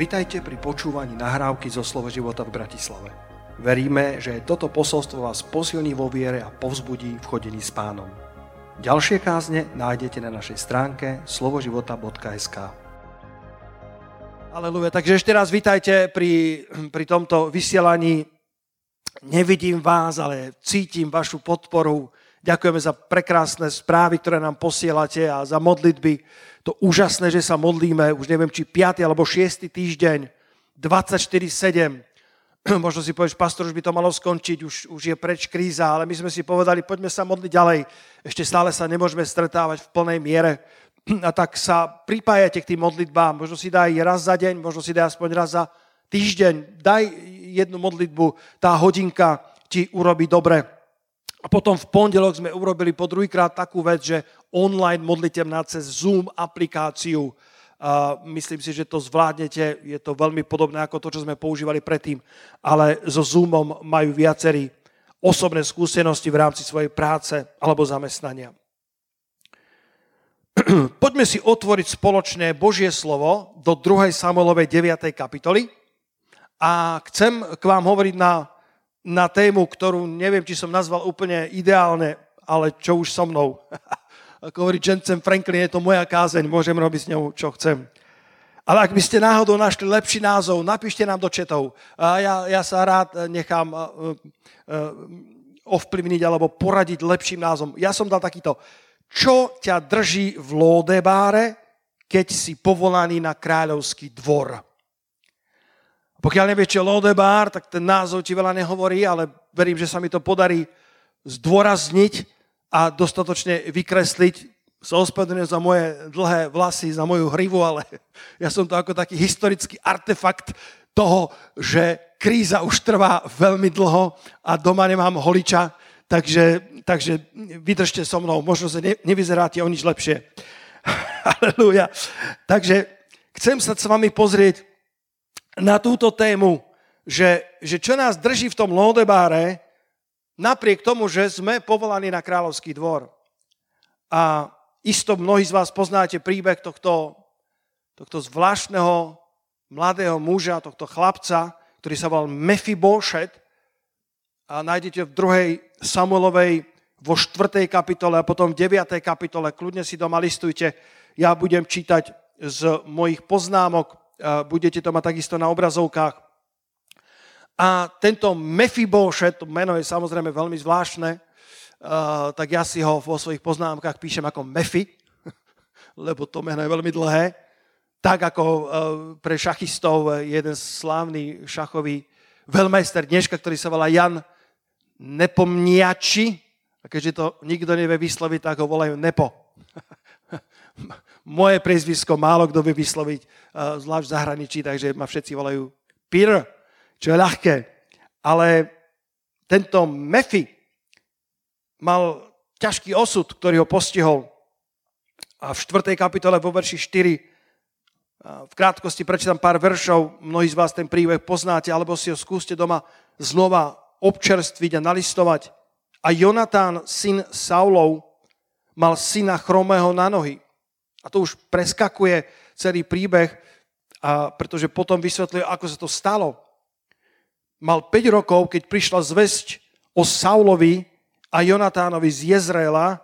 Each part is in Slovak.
Vitajte pri počúvaní nahrávky zo Slovo života v Bratislave. Veríme, že toto posolstvo vás posilní vo viere a povzbudí v chodení s pánom. Ďalšie kázne nájdete na našej stránke slovoživota.sk Aleluja, takže ešte raz vitajte pri, pri tomto vysielaní. Nevidím vás, ale cítim vašu podporu. Ďakujeme za prekrásne správy, ktoré nám posielate a za modlitby to úžasné, že sa modlíme, už neviem, či 5. alebo 6. týždeň, 24-7. Možno si povieš, pastor, už by to malo skončiť, už, už je preč kríza, ale my sme si povedali, poďme sa modliť ďalej. Ešte stále sa nemôžeme stretávať v plnej miere. A tak sa pripájate k tým modlitbám. Možno si daj raz za deň, možno si daj aspoň raz za týždeň. Daj jednu modlitbu, tá hodinka ti urobí dobre. A potom v pondelok sme urobili po druhýkrát takú vec, že online modlitebná cez Zoom aplikáciu. Uh, myslím si, že to zvládnete, je to veľmi podobné ako to, čo sme používali predtým, ale so Zoomom majú viacerí osobné skúsenosti v rámci svojej práce alebo zamestnania. Poďme si otvoriť spoločné Božie slovo do 2. Samuelovej 9. kapitoly a chcem k vám hovoriť na na tému, ktorú neviem, či som nazval úplne ideálne, ale čo už so mnou. Ako hovorí Jensen Franklin, je to moja kázeň, môžem robiť s ňou, čo chcem. Ale ak by ste náhodou našli lepší názov, napíšte nám do četov. Ja, ja sa rád nechám uh, ovplyvniť alebo poradiť lepším názvom. Ja som dal takýto. Čo ťa drží v Lódebáre, keď si povolaný na kráľovský dvor? Pokiaľ nevieš, čo Lodebar, tak ten názov ti veľa nehovorí, ale verím, že sa mi to podarí zdôrazniť a dostatočne vykresliť. Sa ospravedlňujem za moje dlhé vlasy, za moju hrivu, ale ja som to ako taký historický artefakt toho, že kríza už trvá veľmi dlho a doma nemám holiča, takže, takže vydržte so mnou, možno sa ne, nevyzeráte o nič lepšie. Halelúja. Takže chcem sa s vami pozrieť na túto tému, že, že čo nás drží v tom Lodebáre, napriek tomu, že sme povolaní na kráľovský dvor. A isto mnohí z vás poznáte príbeh tohto, tohto zvláštneho mladého muža, tohto chlapca, ktorý sa volal Mephibosheth a nájdete v druhej Samuelovej vo 4. kapitole a potom v 9. kapitole. Kľudne si doma listujte. Ja budem čítať z mojich poznámok budete to mať takisto na obrazovkách. A tento Mephibosheth, to meno je samozrejme veľmi zvláštne, tak ja si ho vo svojich poznámkach píšem ako Mephi, lebo to meno je veľmi dlhé. Tak ako pre šachistov jeden slávny šachový veľmajster dneška, ktorý sa volá Jan Nepomniači, a keďže to nikto nevie vysloviť, tak ho volajú Nepo. moje prezvisko málo kto vie vysloviť, zvlášť v zahraničí, takže ma všetci volajú Peter, čo je ľahké. Ale tento Mephi mal ťažký osud, ktorý ho postihol. A v 4. kapitole vo verši 4 v krátkosti prečítam pár veršov, mnohí z vás ten príbeh poznáte, alebo si ho skúste doma znova občerstviť a nalistovať. A Jonatán, syn Saulov, mal syna chromého na nohy. A to už preskakuje celý príbeh, a pretože potom vysvetľuje, ako sa to stalo. Mal 5 rokov, keď prišla zväzť o Saulovi a Jonatánovi z Jezreela,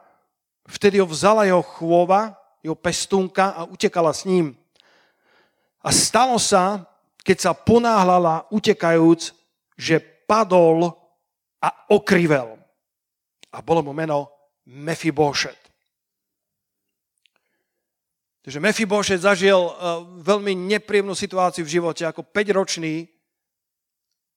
vtedy ho vzala jeho chôva, jeho pestúnka a utekala s ním. A stalo sa, keď sa ponáhlala utekajúc, že padol a okrivel. A bolo mu meno Mephibosheth. Takže Mephibosheth zažil uh, veľmi nepríjemnú situáciu v živote. Ako 5-ročný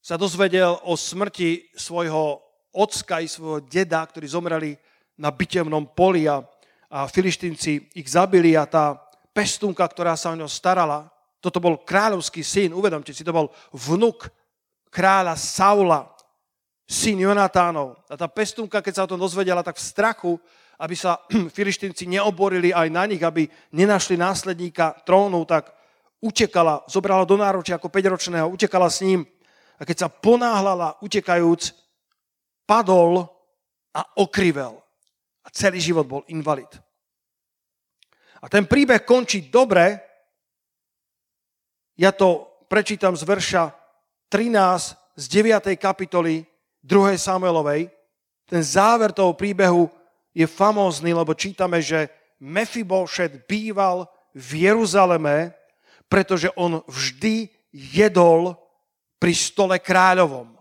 sa dozvedel o smrti svojho ocka i svojho deda, ktorí zomreli na bitevnom poli a, filištínci ich zabili a tá pestúnka, ktorá sa o ňo starala, toto bol kráľovský syn, uvedomte si, to bol vnuk kráľa Saula, syn Jonatánov. A tá pestúnka, keď sa o tom dozvedela, tak v strachu aby sa filištínci neoborili aj na nich, aby nenašli následníka trónu, tak utekala, zobrala do náročia ako 5-ročného, utekala s ním. A keď sa ponáhlala, utekajúc, padol a okrivel. A celý život bol invalid. A ten príbeh končí dobre. Ja to prečítam z verša 13 z 9. kapitoly 2. Samuelovej. Ten záver toho príbehu je famózny, lebo čítame, že Mefibošet býval v Jeruzaleme, pretože on vždy jedol pri stole kráľovom.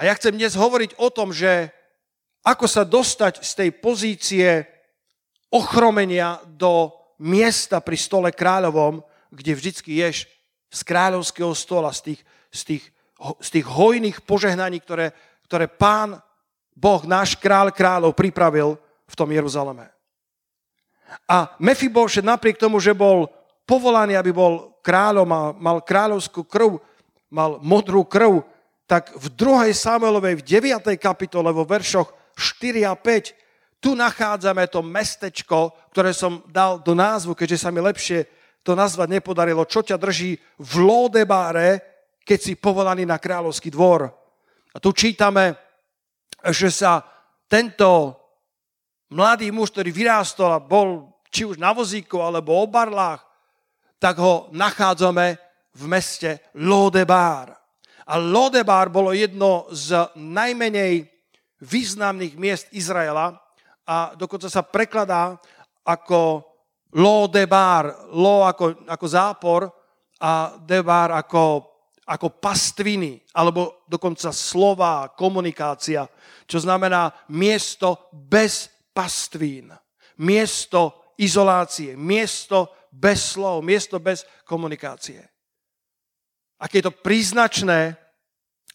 A ja chcem dnes hovoriť o tom, že ako sa dostať z tej pozície ochromenia do miesta pri stole kráľovom, kde vždycky ješ z kráľovského stola, z tých, z tých, z tých hojných požehnaní, ktoré, ktoré pán Boh, náš král kráľov, pripravil v tom Jeruzaleme. A Mefibošet napriek tomu, že bol povolaný, aby bol kráľom a mal kráľovskú krv, mal modrú krv, tak v 2. Samuelovej, v 9. kapitole, vo veršoch 4 a 5, tu nachádzame to mestečko, ktoré som dal do názvu, keďže sa mi lepšie to nazvať nepodarilo, čo ťa drží v Lodebáre, keď si povolaný na kráľovský dvor. A tu čítame, že sa tento mladý muž, ktorý vyrástol a bol či už na vozíku alebo o barlách, tak ho nachádzame v meste Lodebár. A Lodebár bolo jedno z najmenej významných miest Izraela a dokonca sa prekladá ako lo debar, lo ako, ako zápor a debar ako, ako pastviny, alebo dokonca slova, komunikácia, čo znamená miesto bez pastvín, miesto izolácie, miesto bez slov, miesto bez komunikácie. Aké je to príznačné,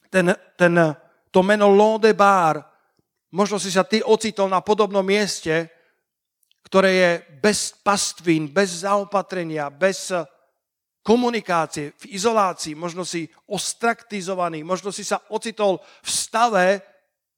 ten, ten, to meno Lodebar Možno si sa ty ocitol na podobnom mieste, ktoré je bez pastvín, bez zaopatrenia, bez komunikácie, v izolácii, možno si ostraktizovaný, možno si sa ocitol v stave,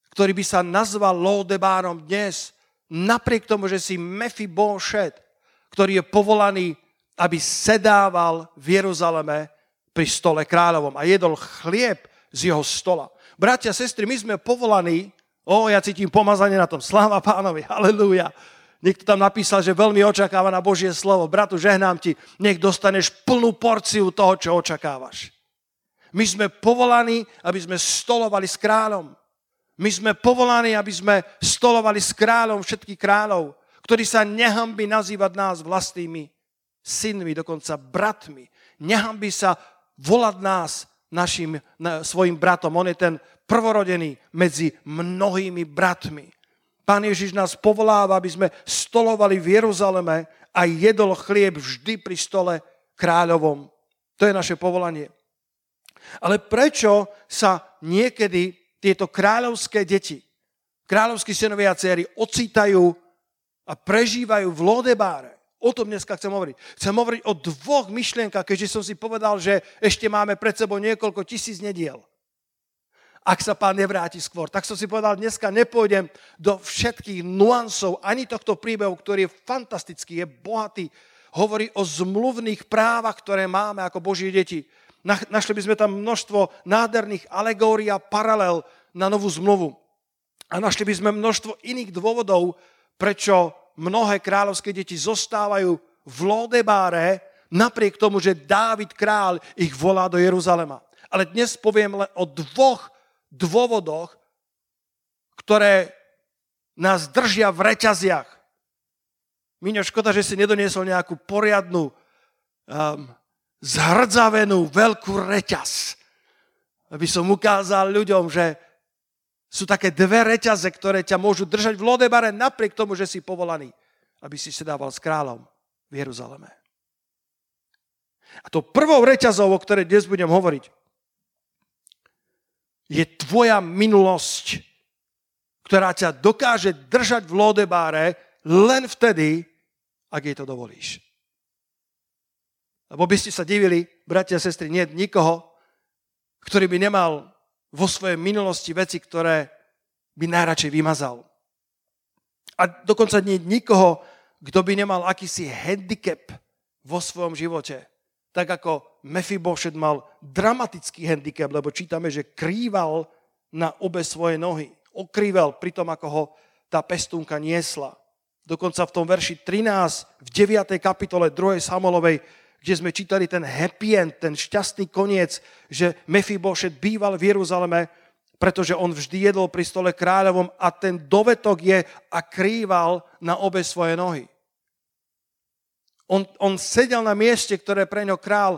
ktorý by sa nazval Lodebárom dnes, napriek tomu, že si Mephibosheth, ktorý je povolaný, aby sedával v Jeruzaleme pri stole kráľovom a jedol chlieb z jeho stola. Bratia, sestry, my sme povolaní O, ja cítim pomazanie na tom. Sláva pánovi, halleluja. Niekto tam napísal, že veľmi očakáva na Božie slovo. Bratu, žehnám ti, nech dostaneš plnú porciu toho, čo očakávaš. My sme povolaní, aby sme stolovali s kráľom. My sme povolaní, aby sme stolovali s kráľom všetkých kráľov, ktorý sa nehambí nazývať nás vlastnými synmi, dokonca bratmi. Nehambí sa volať nás našim, na, svojim bratom. On je ten prvorodený medzi mnohými bratmi. Pán Ježiš nás povoláva, aby sme stolovali v Jeruzaleme a jedol chlieb vždy pri stole kráľovom. To je naše povolanie. Ale prečo sa niekedy tieto kráľovské deti, kráľovskí synovia a dcery ocitajú a prežívajú v Lodebáre? O tom dneska chcem hovoriť. Chcem hovoriť o dvoch myšlienkach, keďže som si povedal, že ešte máme pred sebou niekoľko tisíc nediel ak sa pán nevráti skôr. Tak som si povedal, dneska nepôjdem do všetkých nuansov ani tohto príbehu, ktorý je fantastický, je bohatý, hovorí o zmluvných právach, ktoré máme ako Boží deti. Našli by sme tam množstvo nádherných alegórií a paralel na novú zmluvu. A našli by sme množstvo iných dôvodov, prečo mnohé kráľovské deti zostávajú v Lodebáre, napriek tomu, že Dávid král ich volá do Jeruzalema. Ale dnes poviem len o dvoch dôvodoch, ktoré nás držia v reťaziach. Miňo, škoda, že si nedoniesol nejakú poriadnu, um, zhrdzavenú veľkú reťaz. Aby som ukázal ľuďom, že sú také dve reťaze, ktoré ťa môžu držať v Lodebare napriek tomu, že si povolaný, aby si sedával s kráľom v Jeruzaleme. A to prvou reťazou, o ktorej dnes budem hovoriť, je tvoja minulosť, ktorá ťa dokáže držať v lodebáre len vtedy, ak jej to dovolíš. Lebo by ste sa divili, bratia a sestry, nie nikoho, ktorý by nemal vo svojej minulosti veci, ktoré by najradšej vymazal. A dokonca nie nikoho, kto by nemal akýsi handicap vo svojom živote tak ako Mephibosheth mal dramatický handicap, lebo čítame, že krýval na obe svoje nohy. Okrýval pri tom, ako ho tá pestúnka niesla. Dokonca v tom verši 13, v 9. kapitole 2. Samolovej, kde sme čítali ten happy end, ten šťastný koniec, že Mefibošet býval v Jeruzaleme, pretože on vždy jedol pri stole kráľovom a ten dovetok je a krýval na obe svoje nohy. On, on sedel na mieste, ktoré pre ňo král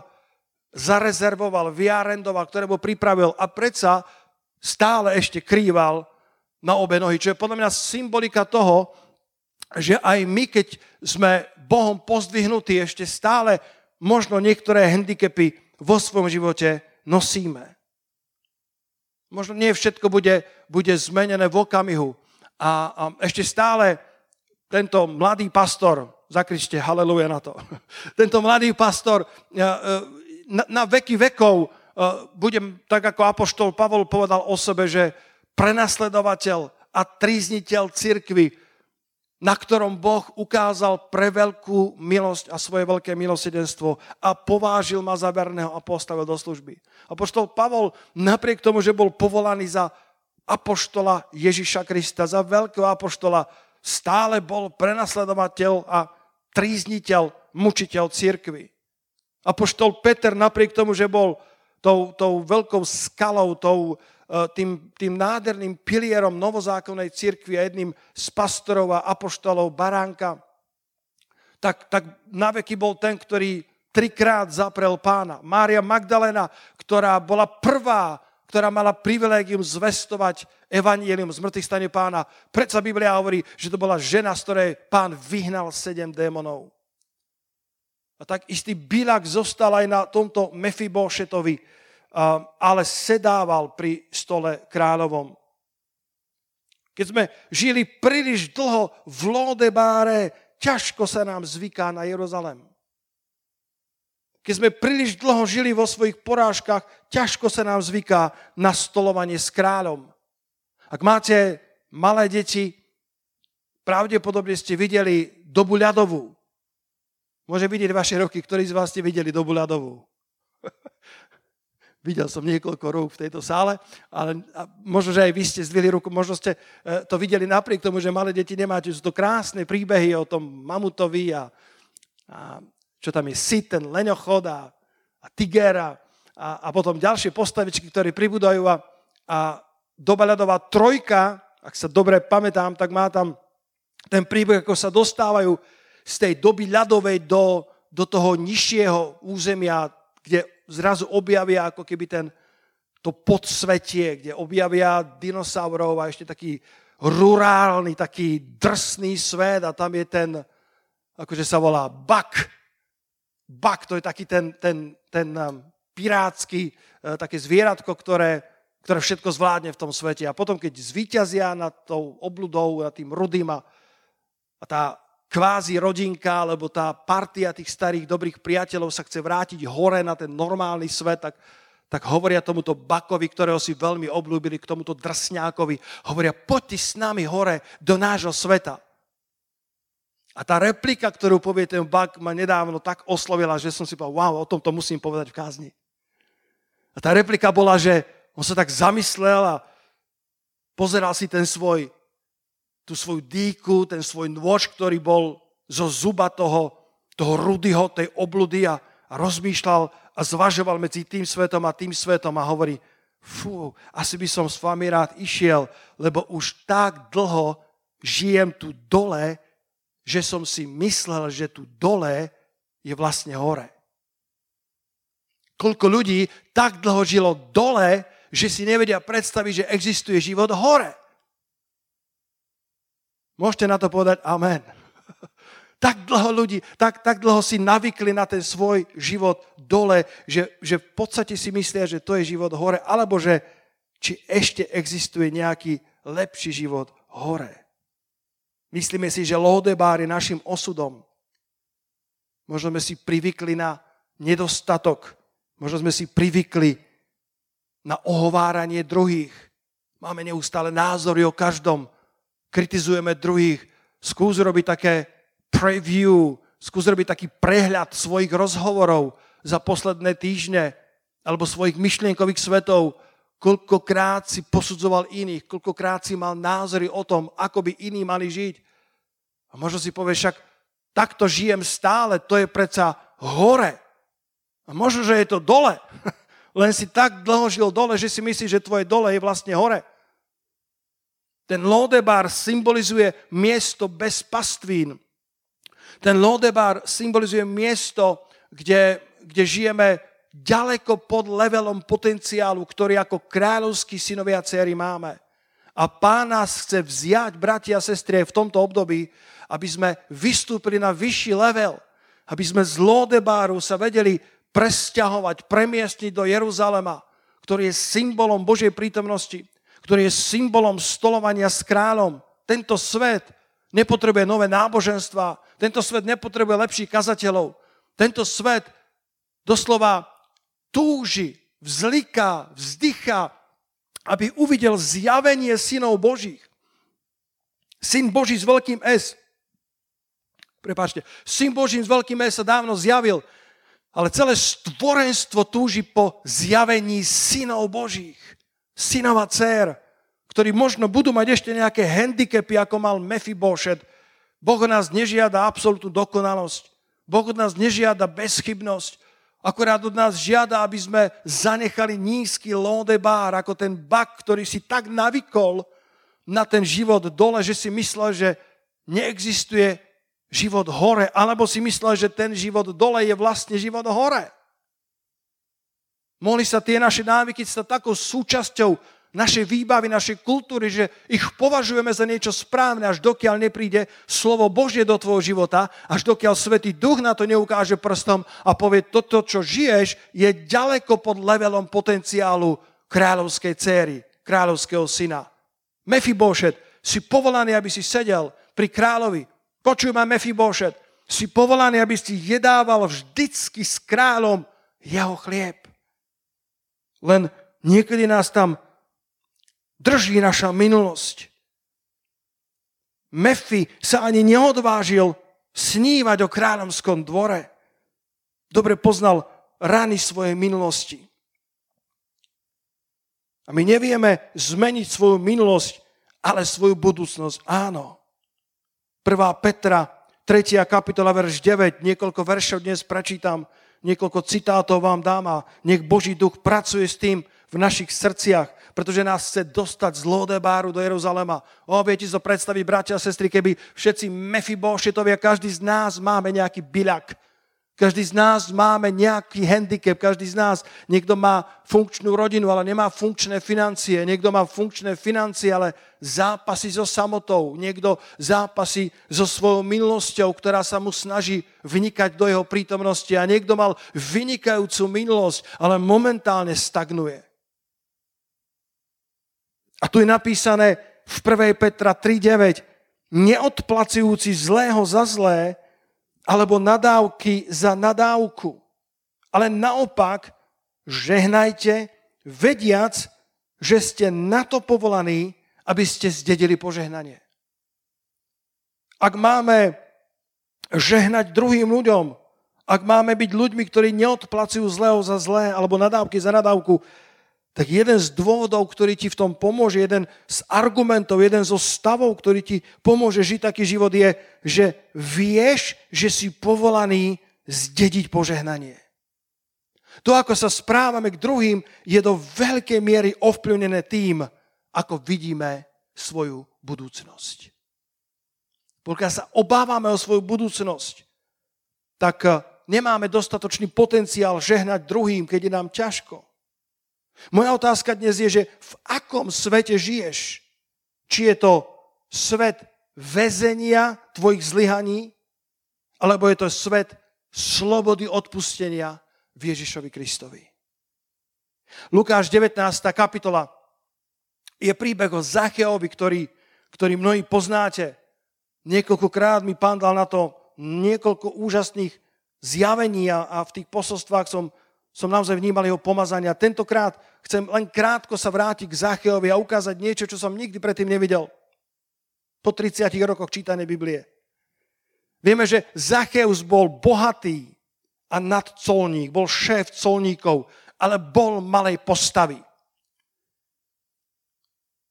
zarezervoval, vyarendoval, ktoré mu pripravil a predsa stále ešte krýval na obe nohy. Čo je podľa mňa symbolika toho, že aj my, keď sme Bohom pozdvihnutí, ešte stále možno niektoré handicapy vo svojom živote nosíme. Možno nie všetko bude, bude zmenené v okamihu. A, a ešte stále tento mladý pastor, zakričte haleluja na to, tento mladý pastor na, na veky vekov budem, tak ako apoštol Pavol povedal o sebe, že prenasledovateľ a trízniteľ cirkvy na ktorom Boh ukázal pre veľkú milosť a svoje veľké milosedenstvo a povážil ma za verného a postavil do služby. Apoštol Pavol, napriek tomu, že bol povolaný za apoštola Ježiša Krista, za veľkého apoštola, stále bol prenasledovateľ a trízniteľ, mučiteľ církvy. Apoštol Peter, napriek tomu, že bol tou, tou veľkou skalou, tou, E, tým, tým nádherným pilierom novozákonnej cirkvi a jedným z pastorov a apoštolov Baránka, tak, tak naveky bol ten, ktorý trikrát zaprel pána. Mária Magdalena, ktorá bola prvá, ktorá mala privilégium zvestovať evanielium z mŕtvych stane pána. Predsa Biblia hovorí, že to bola žena, z ktorej pán vyhnal sedem démonov. A tak istý Bilak zostal aj na tomto Mefibošetovi, ale sedával pri stole kráľovom. Keď sme žili príliš dlho v Lodebáre, ťažko sa nám zvyká na Jeruzalem. Keď sme príliš dlho žili vo svojich porážkach, ťažko sa nám zvyká na stolovanie s kráľom. Ak máte malé deti, pravdepodobne ste videli dobu ľadovú. Môže vidieť vaše roky, ktorí z vás ste videli dobu ľadovú. Videl som niekoľko rúk v tejto sále, ale možno, že aj vy ste zdvili ruku, možno ste e, to videli napriek tomu, že malé deti nemáte. Sú to krásne príbehy o tom mamutovi a, a čo tam je sit, ten leňochod a, a tiger a, a, potom ďalšie postavičky, ktoré pribúdajú a, a dobaľadová trojka, ak sa dobre pamätám, tak má tam ten príbeh, ako sa dostávajú z tej doby ľadovej do, do toho nižšieho územia, kde zrazu objavia ako keby ten, to podsvetie, kde objavia dinosaurov a ešte taký rurálny, taký drsný svet a tam je ten, akože sa volá Bak. Bak, to je taký ten, ten, ten um, pirátsky, uh, také zvieratko, ktoré, ktoré všetko zvládne v tom svete. A potom, keď zvíťazia nad tou obludou, nad tým rudým a, a tá kvázi rodinka, alebo tá partia tých starých dobrých priateľov sa chce vrátiť hore na ten normálny svet, tak, tak hovoria tomuto Bakovi, ktorého si veľmi oblúbili, k tomuto drsňákovi, hovoria, poďte s nami hore do nášho sveta. A tá replika, ktorú povie ten Bak, ma nedávno tak oslovila, že som si povedal, wow, o tomto musím povedať v kázni. A tá replika bola, že on sa tak zamyslel a pozeral si ten svoj tú svoju dýku, ten svoj nôž, ktorý bol zo zuba toho, toho rudyho, tej obludy a, a rozmýšľal a zvažoval medzi tým svetom a tým svetom a hovorí, fú, asi by som s vami rád išiel, lebo už tak dlho žijem tu dole, že som si myslel, že tu dole je vlastne hore. Koľko ľudí tak dlho žilo dole, že si nevedia predstaviť, že existuje život hore. Môžete na to povedať amen. Tak dlho ľudí, tak, tak dlho si navykli na ten svoj život dole, že, že v podstate si myslia, že to je život hore, alebo že či ešte existuje nejaký lepší život hore. Myslíme si, že Lodebár je našim osudom. Možno sme si privykli na nedostatok. Možno sme si privykli na ohováranie druhých. Máme neustále názory o každom kritizujeme druhých, skús robiť také preview, skús robiť taký prehľad svojich rozhovorov za posledné týždne alebo svojich myšlienkových svetov, koľkokrát si posudzoval iných, koľkokrát si mal názory o tom, ako by iní mali žiť. A možno si povieš, však takto žijem stále, to je predsa hore. A možno, že je to dole. Len si tak dlho žil dole, že si myslíš, že tvoje dole je vlastne hore. Ten Lodebar symbolizuje miesto bez pastvín. Ten Lodebar symbolizuje miesto, kde, kde žijeme ďaleko pod levelom potenciálu, ktorý ako kráľovskí synovia a céry máme. A pán nás chce vziať, bratia a sestry, v tomto období, aby sme vystúpili na vyšší level, aby sme z Lodebáru sa vedeli presťahovať, premiestniť do Jeruzalema, ktorý je symbolom Božej prítomnosti, ktorý je symbolom stolovania s kráľom. Tento svet nepotrebuje nové náboženstva, tento svet nepotrebuje lepších kazateľov, tento svet doslova túži, vzliká, vzdychá, aby uvidel zjavenie synov Božích. Syn Boží s veľkým S. Prepačte, syn Boží s veľkým S sa dávno zjavil, ale celé stvorenstvo túži po zjavení synov Božích, synov a dcer, ktorí možno budú mať ešte nejaké handicapy, ako mal Mephibosheth. Boh nás nežiada absolútnu dokonalosť. Boh od nás nežiada bezchybnosť. Akorát od nás žiada, aby sme zanechali nízky lodebár, ako ten bak, ktorý si tak navykol na ten život dole, že si myslel, že neexistuje život hore, alebo si myslel, že ten život dole je vlastne život hore. Mohli sa tie naše návyky stať takou súčasťou našej výbavy, našej kultúry, že ich považujeme za niečo správne, až dokiaľ nepríde slovo Božie do tvojho života, až dokiaľ Svetý Duch na to neukáže prstom a povie, toto, čo žiješ, je ďaleko pod levelom potenciálu kráľovskej céry, kráľovského syna. Mephibosheth, si povolaný, aby si sedel pri kráľovi, Počuj ma, Mefibošet, si povolaný, aby si jedával vždycky s kráľom jeho chlieb. Len niekedy nás tam drží naša minulosť. Mefi sa ani neodvážil snívať o kráľovskom dvore. Dobre poznal rany svojej minulosti. A my nevieme zmeniť svoju minulosť, ale svoju budúcnosť áno. 1. Petra, 3. kapitola, verš 9, niekoľko veršov dnes prečítam, niekoľko citátov vám dám a nech Boží duch pracuje s tým v našich srdciach, pretože nás chce dostať z Lodebáru do Jeruzalema. O, viete si to predstaviť, bratia a sestry, keby všetci Mefibošetovia, každý z nás máme nejaký byľak, každý z nás máme nejaký handicap, každý z nás, niekto má funkčnú rodinu, ale nemá funkčné financie, niekto má funkčné financie, ale zápasy so samotou, niekto zápasy so svojou minulosťou, ktorá sa mu snaží vnikať do jeho prítomnosti. A niekto mal vynikajúcu minulosť, ale momentálne stagnuje. A tu je napísané v 1. Petra 3.9 neodplacujúci zlého za zlé, alebo nadávky za nadávku. Ale naopak, žehnajte, vediac, že ste na to povolaní, aby ste zdedili požehnanie. Ak máme žehnať druhým ľuďom, ak máme byť ľuďmi, ktorí neodplacujú zlého za zlé alebo nadávky za nadávku, tak jeden z dôvodov, ktorý ti v tom pomôže, jeden z argumentov, jeden zo stavov, ktorý ti pomôže žiť taký život je, že vieš, že si povolaný zdediť požehnanie. To, ako sa správame k druhým, je do veľkej miery ovplyvnené tým, ako vidíme svoju budúcnosť. Pokiaľ sa obávame o svoju budúcnosť, tak eh, nemáme dostatočný potenciál žehnať druhým, keď je nám ťažko. Moja otázka dnes je, že v akom svete žiješ? Či je to svet väzenia tvojich zlyhaní, alebo je to svet slobody odpustenia v Ježišovi Kristovi. Lukáš 19. kapitola je príbeh o Zacheovi, ktorý, ktorý mnohí poznáte. Niekoľkokrát mi pán dal na to niekoľko úžasných zjavení a, v tých posolstvách som som naozaj vnímal jeho pomazania. Tentokrát chcem len krátko sa vrátiť k Zacheovi a ukázať niečo, čo som nikdy predtým nevidel. Po 30 rokoch čítanej Biblie. Vieme, že Zacheus bol bohatý a nadcolník, bol šéf colníkov, ale bol malej postavy.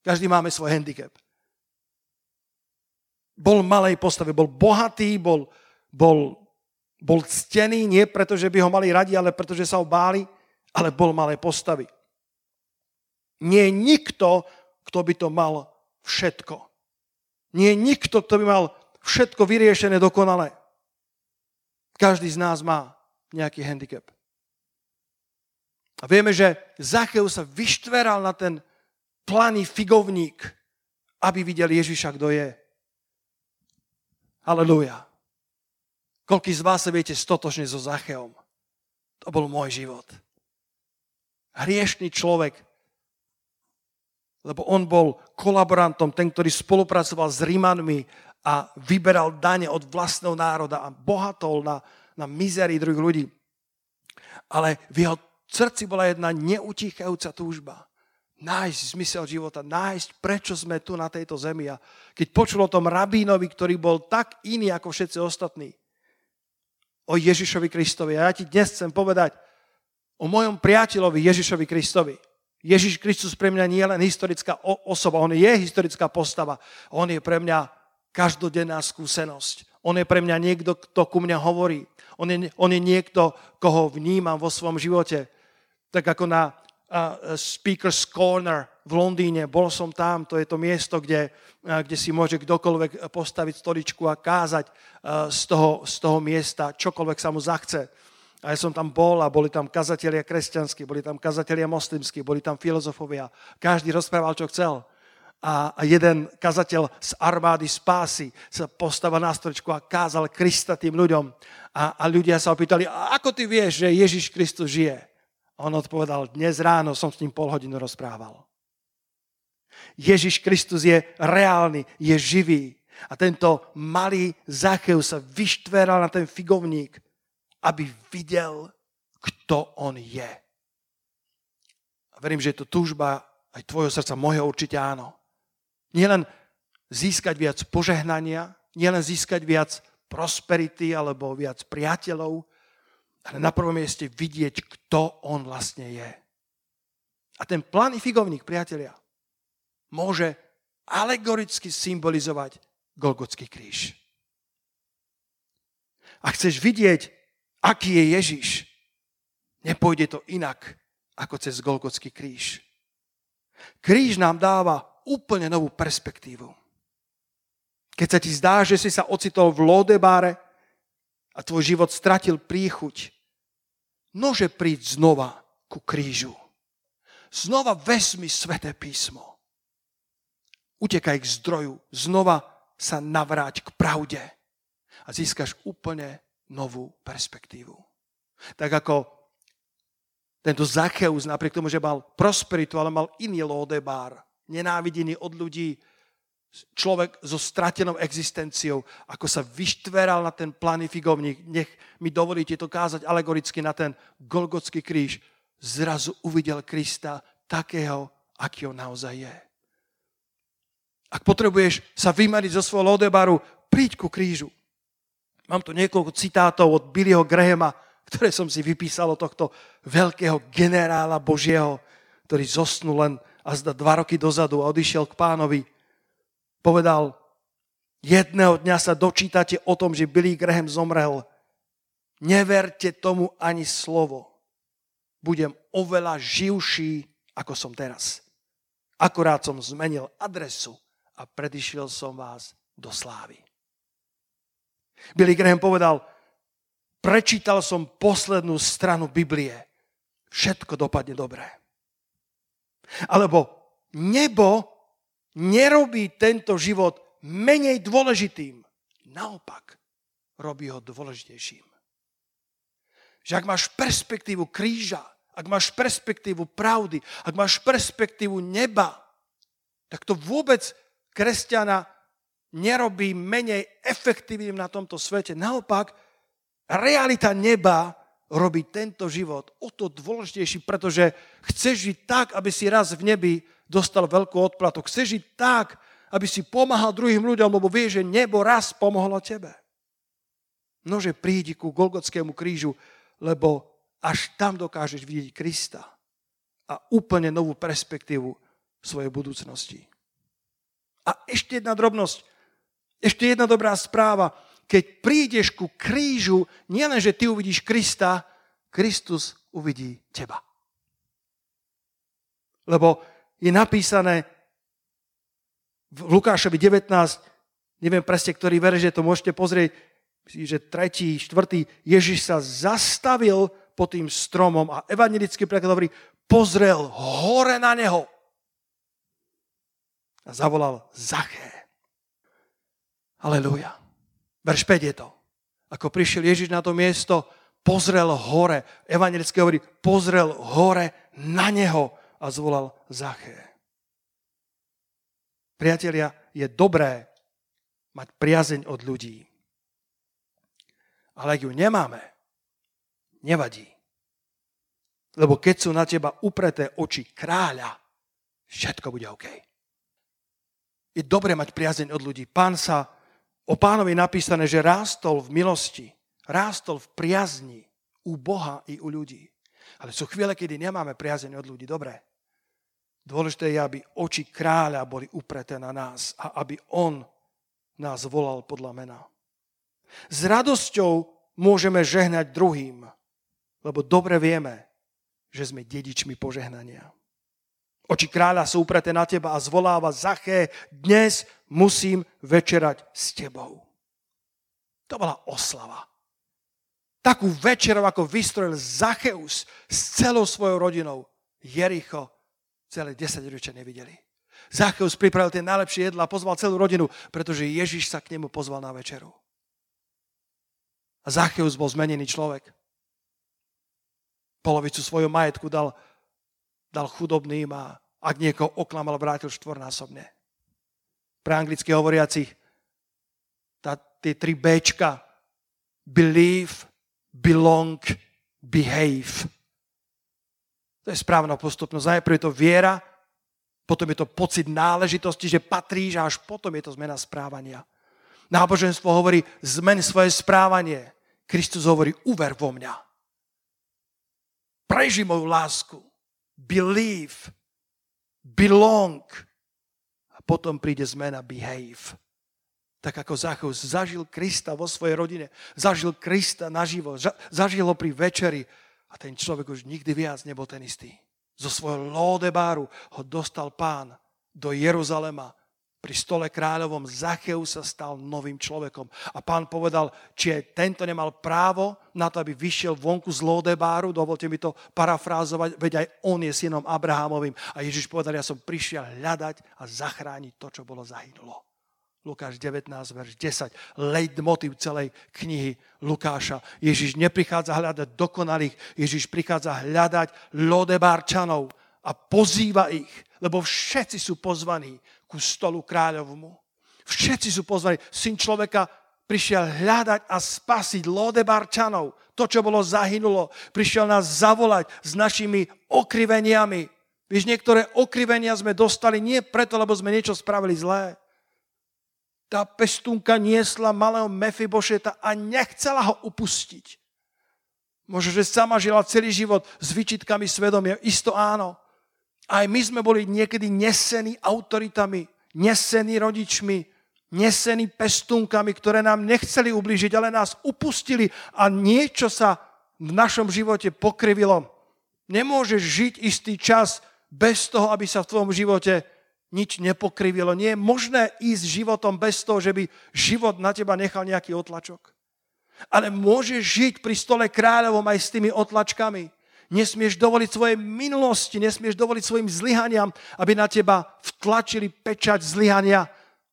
Každý máme svoj handicap. Bol malej postavy, bol bohatý, bol, bol Bol ctený nie preto, že by ho mali radi, ale preto, že sa ho báli, ale bol malé postavy. Nie je nikto, kto by to mal všetko. Nie je nikto, kto by mal všetko vyriešené dokonale. Každý z nás má nejaký handicap. A vieme, že Zacheus sa vyštveral na ten planý figovník, aby videl Ježiša, kto je. Aleluja. Koľký z vás sa viete stotočne so Zacheom? To bol môj život. Hriešný človek, lebo on bol kolaborantom, ten, ktorý spolupracoval s Rímanmi a vyberal dane od vlastného národa a bohatol na, na mizerii druhých ľudí. Ale v jeho srdci bola jedna neutíchajúca túžba. Nájsť zmysel života, nájsť, prečo sme tu na tejto zemi. A keď počul o tom rabínovi, ktorý bol tak iný ako všetci ostatní, o Ježišovi Kristovi. A ja ti dnes chcem povedať o mojom priateľovi Ježišovi Kristovi. Ježiš Kristus pre mňa nie je len historická osoba, on je historická postava. On je pre mňa každodenná skúsenosť. On je pre mňa niekto, kto ku mňa hovorí. On je, on je niekto, koho vnímam vo svojom živote. Tak ako na uh, Speaker's Corner v Londýne. Bol som tam, to je to miesto, kde, uh, kde si môže kdokoľvek postaviť stoličku a kázať uh, z, toho, z toho miesta, čokoľvek sa mu zachce. A ja som tam bol a boli tam kazatelia kresťanskí, boli tam kazatelia moslimskí, boli tam filozofovia. Každý rozprával, čo chcel a jeden kazateľ z armády spásy sa postava na stoličku a kázal Krista tým ľuďom. A, a ľudia sa opýtali, ako ty vieš, že Ježiš Kristus žije? A on odpovedal, dnes ráno som s ním pol hodinu rozprával. Ježiš Kristus je reálny, je živý. A tento malý Zacheus sa vyštveral na ten figovník, aby videl, kto on je. A verím, že je to túžba aj tvojho srdca, môjho určite áno Nielen získať viac požehnania, nielen získať viac prosperity alebo viac priateľov, ale na prvom mieste vidieť, kto on vlastne je. A ten planý figovník, priatelia, môže alegoricky symbolizovať Golgotský kríž. A chceš vidieť, aký je Ježiš, nepôjde to inak ako cez Golgotský kríž. Kríž nám dáva úplne novú perspektívu. Keď sa ti zdá, že si sa ocitol v Lodebáre a tvoj život stratil príchuť, nože príď znova ku krížu. Znova vezmi sveté písmo. Utekaj k zdroju, znova sa navráť k pravde a získaš úplne novú perspektívu. Tak ako tento Zacheus, napriek tomu, že mal prosperitu, ale mal iný Lodebár, nenávidený od ľudí, človek so stratenou existenciou, ako sa vyštveral na ten planý figovník. Nech mi dovolíte to kázať alegoricky na ten Golgotský kríž. Zrazu uvidel Krista takého, aký on naozaj je. Ak potrebuješ sa vymaniť zo svojho lodebaru, príď ku krížu. Mám tu niekoľko citátov od Billyho Grahama, ktoré som si vypísal od tohto veľkého generála Božieho, ktorý zosnul len a zda dva roky dozadu a odišiel k pánovi, povedal, jedného dňa sa dočítate o tom, že Billy Graham zomrel. Neverte tomu ani slovo. Budem oveľa živší, ako som teraz. Akorát som zmenil adresu a predišiel som vás do slávy. Billy Graham povedal, prečítal som poslednú stranu Biblie. Všetko dopadne dobré. Alebo nebo nerobí tento život menej dôležitým. Naopak, robí ho dôležitejším. Že ak máš perspektívu kríža, ak máš perspektívu pravdy, ak máš perspektívu neba, tak to vôbec kresťana nerobí menej efektívnym na tomto svete. Naopak, realita neba robí tento život o to dôležitejší, pretože chceš žiť tak, aby si raz v nebi dostal veľkú odplatu. Chceš žiť tak, aby si pomáhal druhým ľuďom, lebo vieš, že nebo raz pomohlo tebe. Nože prídi ku Golgotskému krížu, lebo až tam dokážeš vidieť Krista a úplne novú perspektívu svojej budúcnosti. A ešte jedna drobnosť, ešte jedna dobrá správa. keď prídeš ku krížu, nielen, že ty uvidíš Krista, Kristus uvidí teba. Lebo je napísané v Lukášovi 19, neviem presne, ktorý verže, to môžete pozrieť, že tretí, štvrtý, Ježiš sa zastavil pod tým stromom a evangelický preklad hovorí, pozrel hore na neho a zavolal Zaché. Aleluja. Verš 5 je to. Ako prišiel Ježiš na to miesto, pozrel hore. Evangelické hovorí, pozrel hore na neho a zvolal Zaché. Priatelia, je dobré mať priazeň od ľudí. Ale ak ju nemáme, nevadí. Lebo keď sú na teba upreté oči kráľa, všetko bude OK. Je dobré mať priazeň od ľudí. Pán sa O pánovi napísané, že rástol v milosti, rástol v priazni u Boha i u ľudí. Ale sú chvíle, kedy nemáme priazeň od ľudí. Dobre. Dôležité je, aby oči kráľa boli upreté na nás a aby on nás volal podľa mena. S radosťou môžeme žehnať druhým, lebo dobre vieme, že sme dedičmi požehnania. Oči kráľa sú upreté na teba a zvoláva Zaché, dnes musím večerať s tebou. To bola oslava. Takú večeru, ako vystrojil Zacheus s celou svojou rodinou. Jericho celé 10 ročia nevideli. Zacheus pripravil tie najlepšie jedla a pozval celú rodinu, pretože Ježiš sa k nemu pozval na večeru. A Zacheus bol zmenený človek. Polovicu svojho majetku dal dal chudobným a ak niekoho oklamal, vrátil štvornásobne. Pre anglicky hovoriacich tá, tie tri Bčka believe, belong, behave. To je správna postupnosť. Najprv je to viera, potom je to pocit náležitosti, že patríš a až potom je to zmena správania. Náboženstvo hovorí, zmen svoje správanie. Kristus hovorí, uver vo mňa. Preži moju lásku believe, belong a potom príde zmena behave. Tak ako Zachus zažil Krista vo svojej rodine, zažil Krista naživo, zažil ho pri večeri a ten človek už nikdy viac nebol ten istý. Zo svojho lódebáru ho dostal pán do Jeruzalema pri stole kráľovom Zacheus sa stal novým človekom. A pán povedal, či je tento nemal právo na to, aby vyšiel vonku z Lodebáru, dovolte mi to parafrázovať, veď aj on je synom Abrahamovým. A Ježiš povedal, ja som prišiel hľadať a zachrániť to, čo bolo zahynulo. Lukáš 19, verš 10, leitmotiv celej knihy Lukáša. Ježiš neprichádza hľadať dokonalých, Ježiš prichádza hľadať lodebárčanov a pozýva ich, lebo všetci sú pozvaní ku stolu kráľovmu. Všetci sú pozvaní. Syn človeka prišiel hľadať a spasiť Lodebarčanov. To, čo bolo zahynulo. Prišiel nás zavolať s našimi okriveniami. Víš, niektoré okrivenia sme dostali nie preto, lebo sme niečo spravili zlé. Tá pestúnka niesla malého Mefibošeta a nechcela ho upustiť. Možno, že sama žila celý život s vyčitkami svedomia. Isto áno. Aj my sme boli niekedy nesení autoritami, nesení rodičmi, nesení pestúnkami, ktoré nám nechceli ublížiť, ale nás upustili a niečo sa v našom živote pokrivilo. Nemôžeš žiť istý čas bez toho, aby sa v tvojom živote nič nepokrivilo. Nie je možné ísť životom bez toho, že by život na teba nechal nejaký otlačok. Ale môžeš žiť pri stole kráľovom aj s tými otlačkami. Nesmieš dovoliť svojej minulosti, nesmieš dovoliť svojim zlyhaniam, aby na teba vtlačili pečať zlyhania,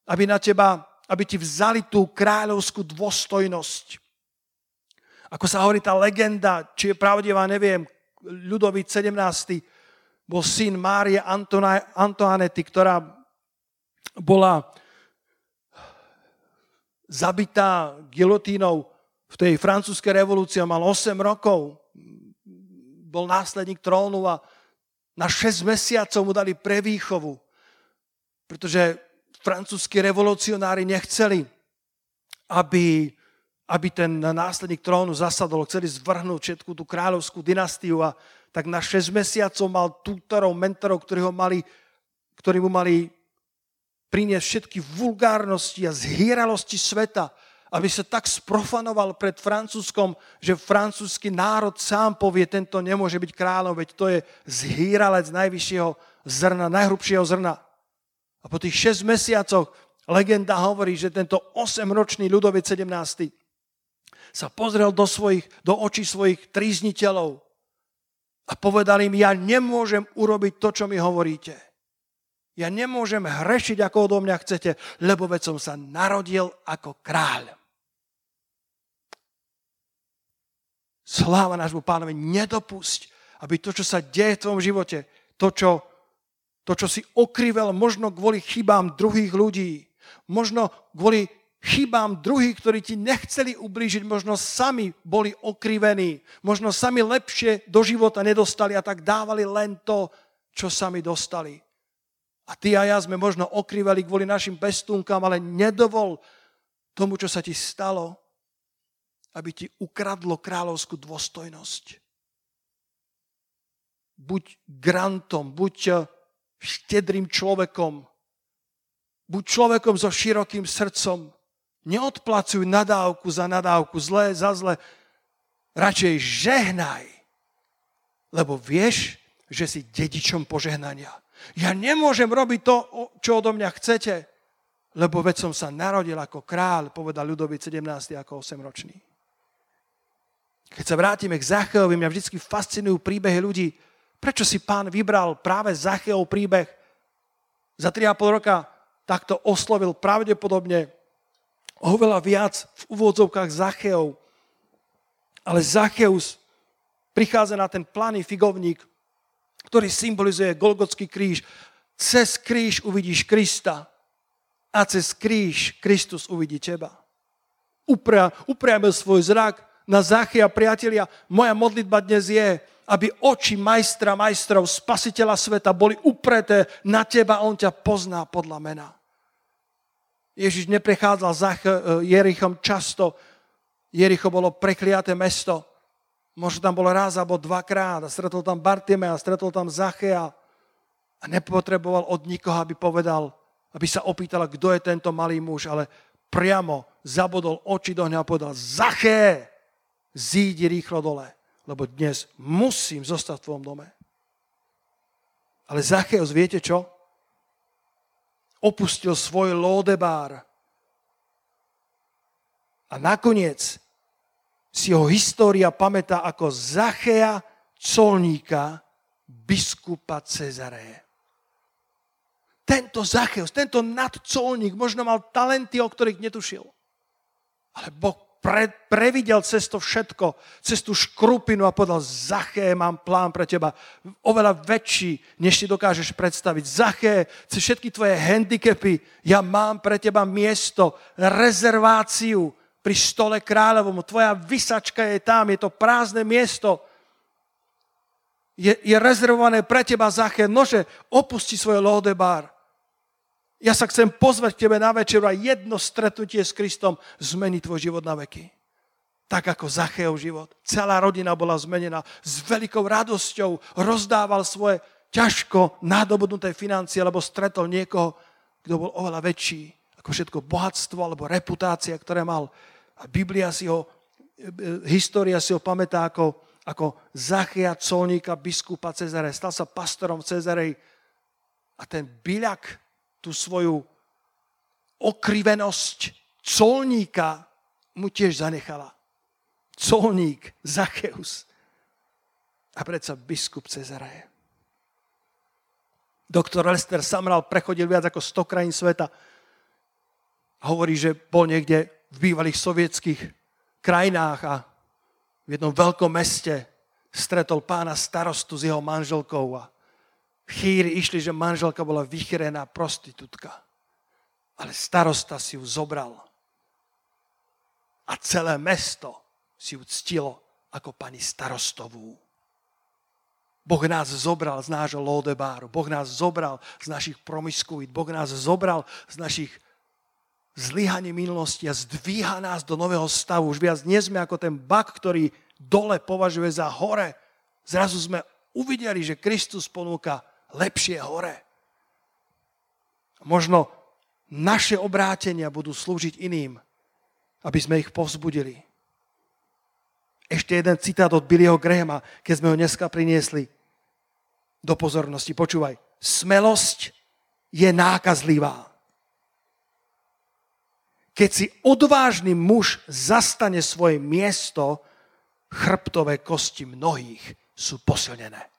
aby, na teba, aby ti vzali tú kráľovskú dôstojnosť. Ako sa hovorí tá legenda, či je pravdivá, neviem, Ľudovít 17. bol syn Márie Antoanety, ktorá bola zabitá gilotínou v tej francúzskej revolúcii, mal 8 rokov bol následník trónu a na 6 mesiacov mu dali prevýchovu, pretože francúzskí revolucionári nechceli, aby, aby ten následník trónu zasadol, chceli zvrhnúť všetku tú kráľovskú dynastiu a tak na 6 mesiacov mal tútorov, mentorov, ktorí, ho mali, ktorí mu mali priniesť všetky vulgárnosti a zhýralosti sveta aby sa tak sprofanoval pred Francúzskom, že francúzsky národ sám povie, tento nemôže byť kráľom, veď to je zhýralec najvyššieho zrna, najhrubšieho zrna. A po tých 6 mesiacoch legenda hovorí, že tento 8-ročný ľudovec 17 sa pozrel do, svojich, do očí svojich trízniteľov a povedal im, ja nemôžem urobiť to, čo mi hovoríte. Ja nemôžem hrešiť, ako odo mňa chcete, lebo veď som sa narodil ako kráľ. Sláva nášmu pánovi, nedopusť, aby to, čo sa deje v tvojom živote, to, čo, to, čo si okrivel možno kvôli chybám druhých ľudí, možno kvôli chybám druhých, ktorí ti nechceli ublížiť, možno sami boli okrivení, možno sami lepšie do života nedostali a tak dávali len to, čo sami dostali. A ty a ja sme možno okriveli kvôli našim pestúnkam, ale nedovol tomu, čo sa ti stalo, aby ti ukradlo kráľovskú dôstojnosť. Buď grantom, buď eh, štedrým človekom, buď človekom so širokým srdcom. Neodplacuj nadávku za nadávku, zlé za zlé. Radšej žehnaj, lebo vieš, že si dedičom požehnania. Ja nemôžem robiť to, čo odo mňa chcete, lebo veď som sa narodil ako kráľ, povedal ľudový 17. ako 8-ročný. Keď sa vrátime k Zacheovi, mňa vždy fascinujú príbehy ľudí. Prečo si pán vybral práve Zacheov príbeh? Za 3,5 roka takto oslovil pravdepodobne oveľa viac v úvodzovkách Zacheov. Ale Zacheus prichádza na ten planý figovník, ktorý symbolizuje Golgotský kríž. Cez kríž uvidíš Krista a cez kríž Kristus uvidí teba. upriamil svoj zrak na Zachia, priatelia, moja modlitba dnes je, aby oči majstra majstrov, spasiteľa sveta boli upreté na teba, on ťa pozná podľa mena. Ježiš neprechádzal za Jerichom často. Jericho bolo prekliaté mesto. Možno tam bolo raz alebo dvakrát a stretol tam a stretol tam Zachea a nepotreboval od nikoho, aby povedal, aby sa opýtal, kto je tento malý muž, ale priamo zabodol oči do ňa a povedal, Zaché, zídi rýchlo dole, lebo dnes musím zostať v tvojom dome. Ale Zacheus, viete čo? Opustil svoj lódebár. A nakoniec si ho história pamätá ako Zachea colníka biskupa Cezareje. Tento Zacheus, tento nadcolník možno mal talenty, o ktorých netušil. Ale Boh pre, previdel cez to všetko, cez tú škrupinu a povedal, Zaché, mám plán pre teba, oveľa väčší, než si dokážeš predstaviť. Zaché, cez všetky tvoje handicapy, ja mám pre teba miesto, rezerváciu pri stole kráľovom. Tvoja vysačka je tam, je to prázdne miesto. Je, je rezervované pre teba, Zaché. Nože, opusti svoj Lodebár ja sa chcem pozvať k tebe na večeru a jedno stretnutie s Kristom zmení tvoj život na veky. Tak ako Zacheov život. Celá rodina bola zmenená. S veľkou radosťou rozdával svoje ťažko nadobudnuté financie, lebo stretol niekoho, kto bol oveľa väčší ako všetko bohatstvo alebo reputácia, ktoré mal. A Biblia si ho, história si ho pamätá ako, ako Zachia, colníka, biskupa Cezare. Stal sa pastorom Cezarej. A ten byľak, tú svoju okrivenosť colníka mu tiež zanechala. Colník Zacheus a predsa biskup Cezareje. Doktor Lester Samral prechodil viac ako 100 krajín sveta. Hovorí, že bol niekde v bývalých sovietských krajinách a v jednom veľkom meste stretol pána starostu s jeho manželkou a chýry išli, že manželka bola vychrená prostitútka. Ale starosta si ju zobral. A celé mesto si ju ctilo ako pani starostovú. Boh nás zobral z nášho Lodebáru, Boh nás zobral z našich promiskuit, Boh nás zobral z našich zlyhaní minulosti a zdvíha nás do nového stavu. Už viac nie sme ako ten bak, ktorý dole považuje za hore. Zrazu sme uvideli, že Kristus ponúka lepšie hore. Možno naše obrátenia budú slúžiť iným aby sme ich povzbudili. Ešte jeden citát od Billyho Grahama, keď sme ho dneska priniesli do pozornosti. Počúvaj. Smelosť je nákazlivá. Keď si odvážny muž zastane svoje miesto, chrbtové kosti mnohých sú posilnené.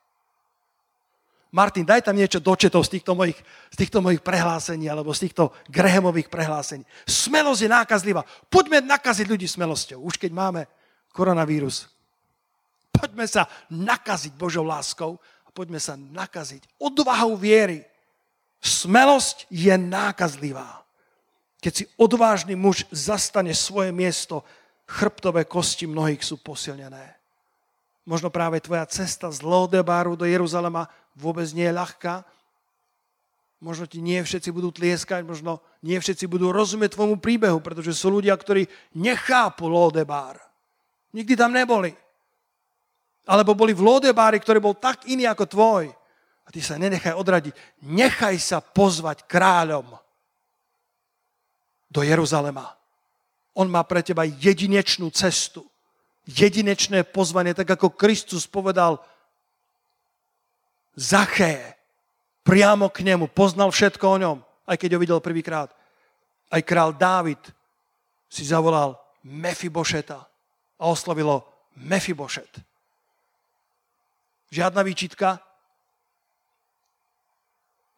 Martin, daj tam niečo dočetov z týchto mojich, z týchto mojich prehlásení alebo z týchto Grahamových prehlásení. Smelosť je nákazlivá. Poďme nakaziť ľudí smelosťou, už keď máme koronavírus. Poďme sa nakaziť Božou láskou a poďme sa nakaziť odvahou viery. Smelosť je nákazlivá. Keď si odvážny muž zastane svoje miesto, chrbtové kosti mnohých sú posilnené. Možno práve tvoja cesta z Lodebáru do Jeruzalema vôbec nie je ľahká. Možno ti nie všetci budú tlieskať, možno nie všetci budú rozumieť tvojmu príbehu, pretože sú ľudia, ktorí nechápu Lodebár. Nikdy tam neboli. Alebo boli v Lodebári, ktorý bol tak iný ako tvoj. A ty sa nenechaj odradiť. Nechaj sa pozvať kráľom do Jeruzalema. On má pre teba jedinečnú cestu jedinečné pozvanie, tak ako Kristus povedal Zaché, priamo k nemu, poznal všetko o ňom, aj keď ho videl prvýkrát. Aj král Dávid si zavolal Mefibošeta a oslovilo Mefibošet. Žiadna výčitka,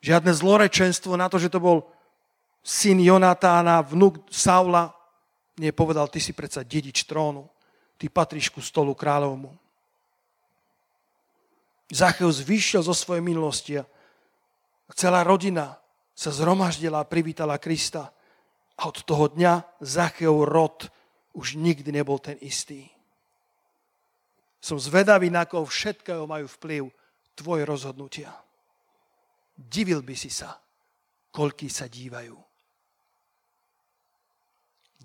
žiadne zlorečenstvo na to, že to bol syn Jonatána, vnúk Saula. Nie povedal, ty si predsa dedič trónu ty patríš ku stolu kráľovmu. Zacheus vyšiel zo svojej minulosti a celá rodina sa zhromaždila a privítala Krista. A od toho dňa Zacheov rod už nikdy nebol ten istý. Som zvedavý, na koho všetkého majú vplyv tvoje rozhodnutia. Divil by si sa, koľký sa dívajú.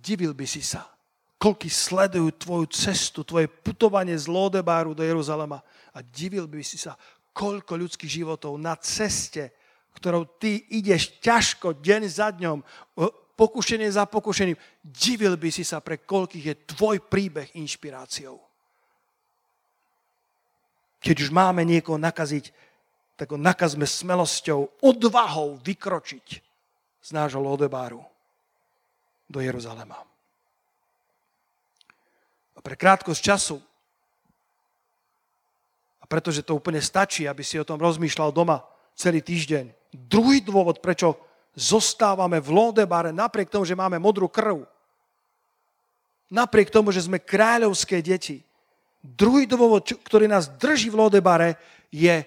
Divil by si sa, koľky sledujú tvoju cestu, tvoje putovanie z Lodebáru do Jeruzalema a divil by si sa, koľko ľudských životov na ceste, ktorou ty ideš ťažko, deň za dňom, pokušenie za pokušením, divil by si sa, pre koľkých je tvoj príbeh inšpiráciou. Keď už máme niekoho nakaziť, tak ho nakazme smelosťou, odvahou vykročiť z nášho Lodebáru do Jeruzalema pre krátkosť času, a pretože to úplne stačí, aby si o tom rozmýšľal doma celý týždeň. Druhý dôvod, prečo zostávame v Lodebare napriek tomu, že máme modrú krv. Napriek tomu, že sme kráľovské deti. Druhý dôvod, ktorý nás drží v Lodebare, je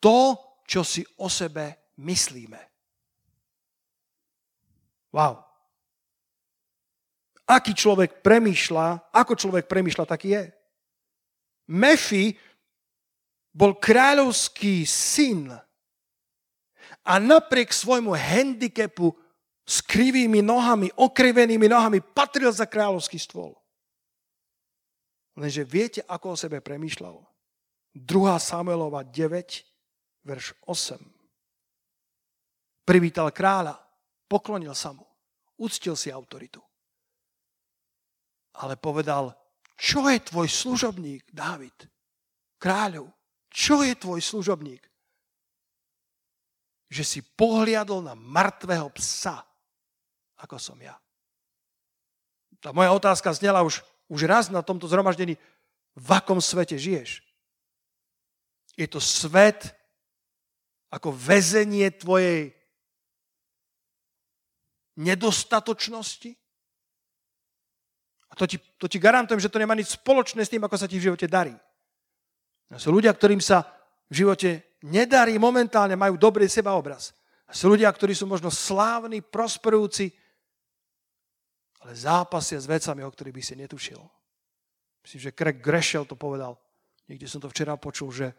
to, čo si o sebe myslíme. Wow. Aký človek premýšľa, ako človek premýšľa, taký je. Mefi bol kráľovský syn a napriek svojmu handicapu s krivými nohami, okrivenými nohami patril za kráľovský stôl. Lenže viete, ako o sebe premýšľal? 2. Samuelova 9, verš 8. Privítal kráľa, poklonil sa mu, uctil si autoritu ale povedal, čo je tvoj služobník, Dávid, kráľov, čo je tvoj služobník? Že si pohliadol na mŕtvého psa, ako som ja. Tá moja otázka znela už, už raz na tomto zhromaždení, v akom svete žiješ? Je to svet ako väzenie tvojej nedostatočnosti? To ti, to ti garantujem, že to nemá nič spoločné s tým, ako sa ti v živote darí. A sú ľudia, ktorým sa v živote nedarí, momentálne majú dobrý sebaobraz. A sú ľudia, ktorí sú možno slávni, prosperujúci, ale zápasia s vecami, o ktorých by si netušil. Myslím, že Craig Greshel to povedal. Niekde som to včera počul, že,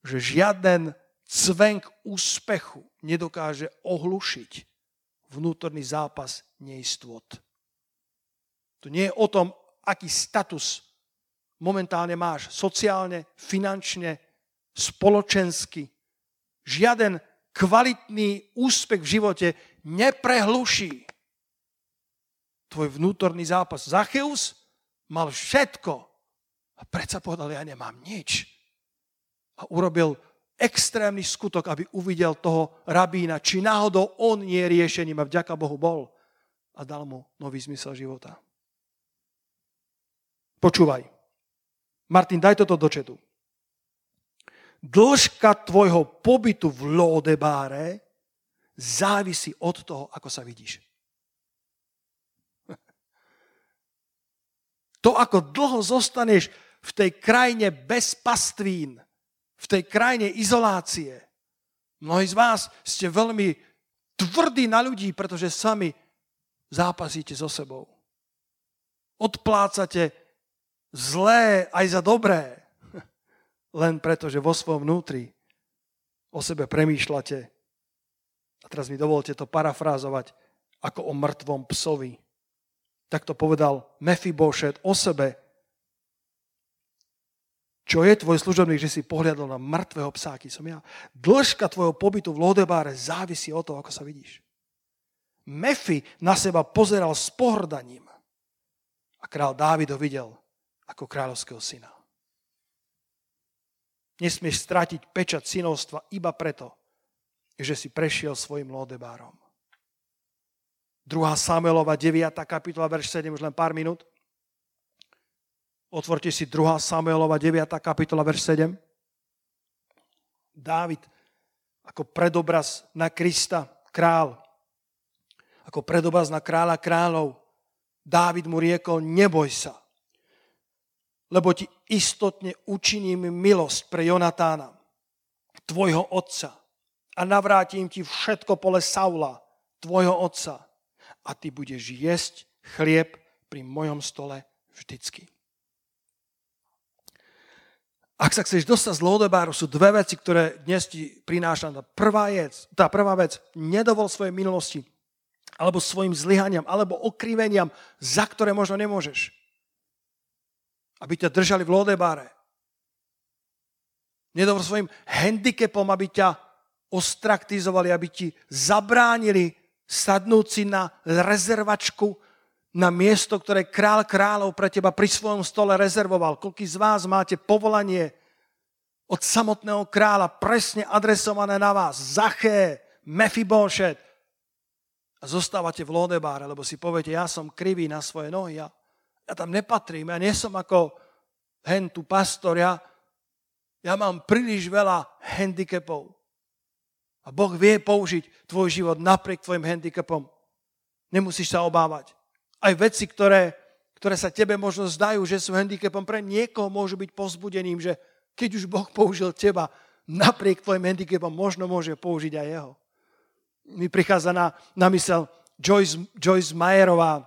že žiaden cvenk úspechu nedokáže ohlušiť vnútorný zápas neistot. To nie je o tom, aký status momentálne máš, sociálne, finančne, spoločensky. Žiaden kvalitný úspech v živote neprehluší tvoj vnútorný zápas. Zacheus mal všetko a predsa povedal, ja nemám nič. A urobil extrémny skutok, aby uvidel toho rabína, či náhodou on nie je riešením a vďaka Bohu bol a dal mu nový zmysel života. Počúvaj. Martin, daj toto do četu. Dĺžka tvojho pobytu v Lodebáre závisí od toho, ako sa vidíš. To, ako dlho zostaneš v tej krajine bez pastvín, v tej krajine izolácie. Mnohí z vás ste veľmi tvrdí na ľudí, pretože sami zápasíte so sebou. Odplácate zlé aj za dobré, len preto, že vo svojom vnútri o sebe premýšľate. A teraz mi dovolte to parafrázovať ako o mŕtvom psovi. Tak to povedal Mephibosheth o sebe. Čo je tvoj služobník, že si pohľadol na mŕtvého psa, aký som ja? Dĺžka tvojho pobytu v Lodebáre závisí od toho, ako sa vidíš. Mefi na seba pozeral s pohrdaním. A král Dávid ho videl ako kráľovského syna. Nesmieš stratiť pečať synovstva iba preto, že si prešiel svojim Lodebárom. 2. Samuelova 9. kapitola, verš 7, už len pár minút. Otvorte si 2. Samuelova 9. kapitola, verš 7. Dávid ako predobraz na Krista, král, ako predobraz na kráľa kráľov, Dávid mu riekol, neboj sa, lebo ti istotne učiním milosť pre Jonatána, tvojho otca, a navrátim ti všetko pole Saula, tvojho otca, a ty budeš jesť chlieb pri mojom stole vždycky. Ak sa chceš dostať z Lodebáru, sú dve veci, ktoré dnes ti prinášam. Prvá, je, tá prvá vec, nedovol svojej minulosti, alebo svojim zlyhaniam, alebo okriveniam, za ktoré možno nemôžeš. Aby ťa držali v Lodebáre. Nedovol svojim handicapom, aby ťa ostraktizovali, aby ti zabránili sadnúť si na rezervačku, na miesto, ktoré král kráľov pre teba pri svojom stole rezervoval. Koľký z vás máte povolanie od samotného kráľa presne adresované na vás. Zaché, Mephibosheth. A zostávate v Lodebáre, lebo si poviete, ja som krivý na svoje nohy, ja, ja tam nepatrím, ja nie som ako hen tu pastor, ja, ja mám príliš veľa handicapov. A Boh vie použiť tvoj život napriek tvojim handicapom. Nemusíš sa obávať. Aj veci, ktoré, ktoré sa tebe možno zdajú, že sú handicapom, pre niekoho môžu byť pozbudením, že keď už Boh použil teba, napriek tvojim handicapom, možno môže použiť aj jeho. Mi prichádza na, na mysel Joyce, Joyce Mayerová,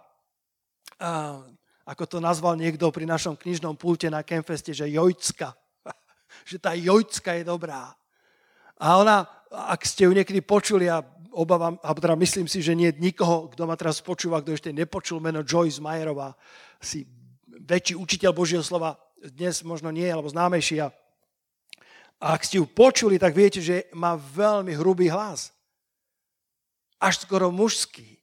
ako to nazval niekto pri našom knižnom pulte na Kemfeste, že jojcka. že tá jojcka je dobrá. A ona, ak ste ju niekedy počuli, a obávam, a teda myslím si, že nie nikoho, kto ma teraz počúva, kto ešte nepočul meno Joyce Mayerová, si väčší učiteľ Božieho slova, dnes možno nie, alebo známejší. A ak ste ju počuli, tak viete, že má veľmi hrubý hlas. Až skoro mužský.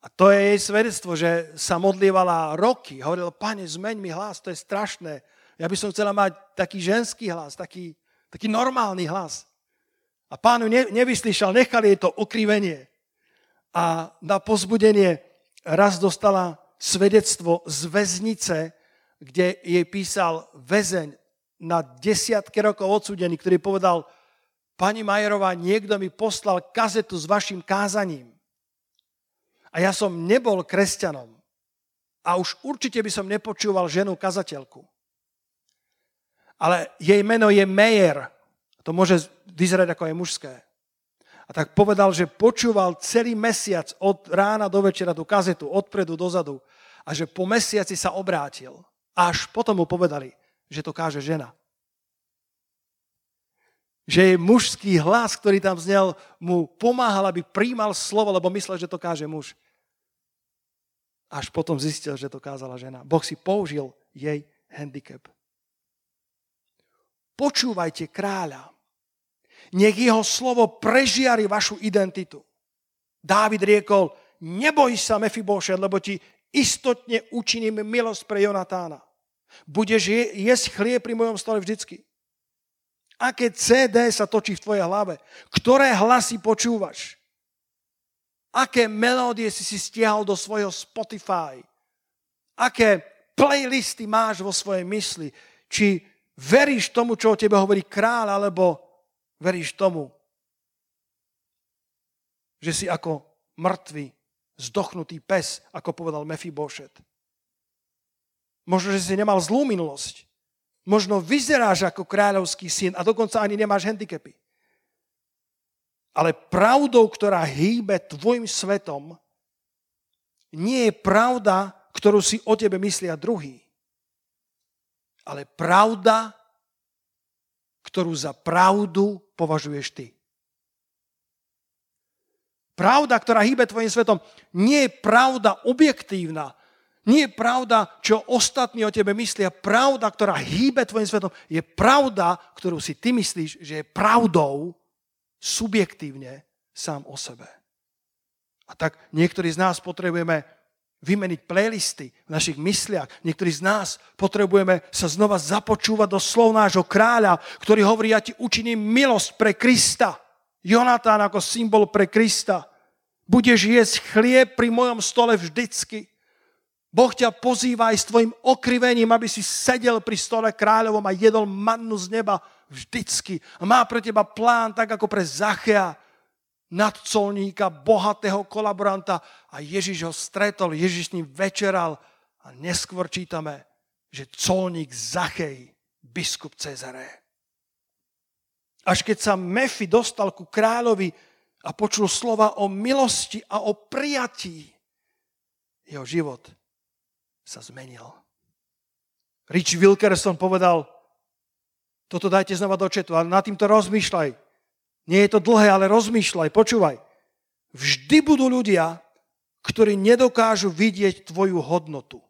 A to je jej svedectvo, že sa modlievala roky. Hovorila, pane, zmeň mi hlas, to je strašné. Ja by som chcela mať taký ženský hlas, taký, taký normálny hlas. A pánu ne, nevyslyšal, nechali jej to ukrivenie. A na pozbudenie raz dostala svedectvo z väznice, kde jej písal väzeň na desiatky rokov odsudený, ktorý povedal, pani Majerová, niekto mi poslal kazetu s vašim kázaním. A ja som nebol kresťanom. A už určite by som nepočúval ženu kazateľku. Ale jej meno je Meyer. To môže vyzerať ako je mužské. A tak povedal, že počúval celý mesiac od rána do večera tú kazetu, odpredu dozadu a že po mesiaci sa obrátil. A až potom mu povedali, že to káže žena. Že je mužský hlas, ktorý tam znel, mu pomáhal, aby príjmal slovo, lebo myslel, že to káže muž. Až potom zistil, že to kázala žena. Boh si použil jej handicap. Počúvajte kráľa. Nech jeho slovo prežiari vašu identitu. Dávid riekol, neboj sa, Mefibošet, lebo ti istotne učiním milosť pre Jonatána. Budeš jesť chlieb pri mojom stole vždycky. Aké CD sa točí v tvojej hlave? Ktoré hlasy počúvaš? Aké melódie si si stiahol do svojho Spotify? Aké playlisty máš vo svojej mysli? Či veríš tomu, čo o tebe hovorí kráľ, alebo veríš tomu, že si ako mŕtvy, zdochnutý pes, ako povedal Mefibošet. Možno, že si nemal zlú minulosť. Možno vyzeráš ako kráľovský syn a dokonca ani nemáš handicapy. Ale pravdou, ktorá hýbe tvojim svetom, nie je pravda, ktorú si o tebe myslia druhý. Ale pravda, ktorú za pravdu považuješ ty. Pravda, ktorá hýbe tvojim svetom, nie je pravda objektívna, nie je pravda, čo ostatní o tebe myslia. Pravda, ktorá hýbe tvojim svetom, je pravda, ktorú si ty myslíš, že je pravdou subjektívne sám o sebe. A tak niektorí z nás potrebujeme vymeniť playlisty v našich mysliach. Niektorí z nás potrebujeme sa znova započúvať do slov nášho kráľa, ktorý hovorí, ja ti učiním milosť pre Krista. Jonatán ako symbol pre Krista. Budeš jesť chlieb pri mojom stole vždycky. Boh ťa pozýva aj s tvojim okrivením, aby si sedel pri stole kráľovom a jedol mannu z neba vždycky. A má pre teba plán, tak ako pre Zachea, nadcolníka, bohatého kolaboranta. A Ježiš ho stretol, Ježiš s ním večeral a neskôr čítame, že colník Zachej, biskup Cezare. Až keď sa Mefi dostal ku kráľovi a počul slova o milosti a o prijatí, jeho život sa zmenil. Rich Wilkerson povedal, toto dajte znova do četu, ale nad týmto rozmýšľaj. Nie je to dlhé, ale rozmýšľaj, počúvaj. Vždy budú ľudia, ktorí nedokážu vidieť tvoju hodnotu.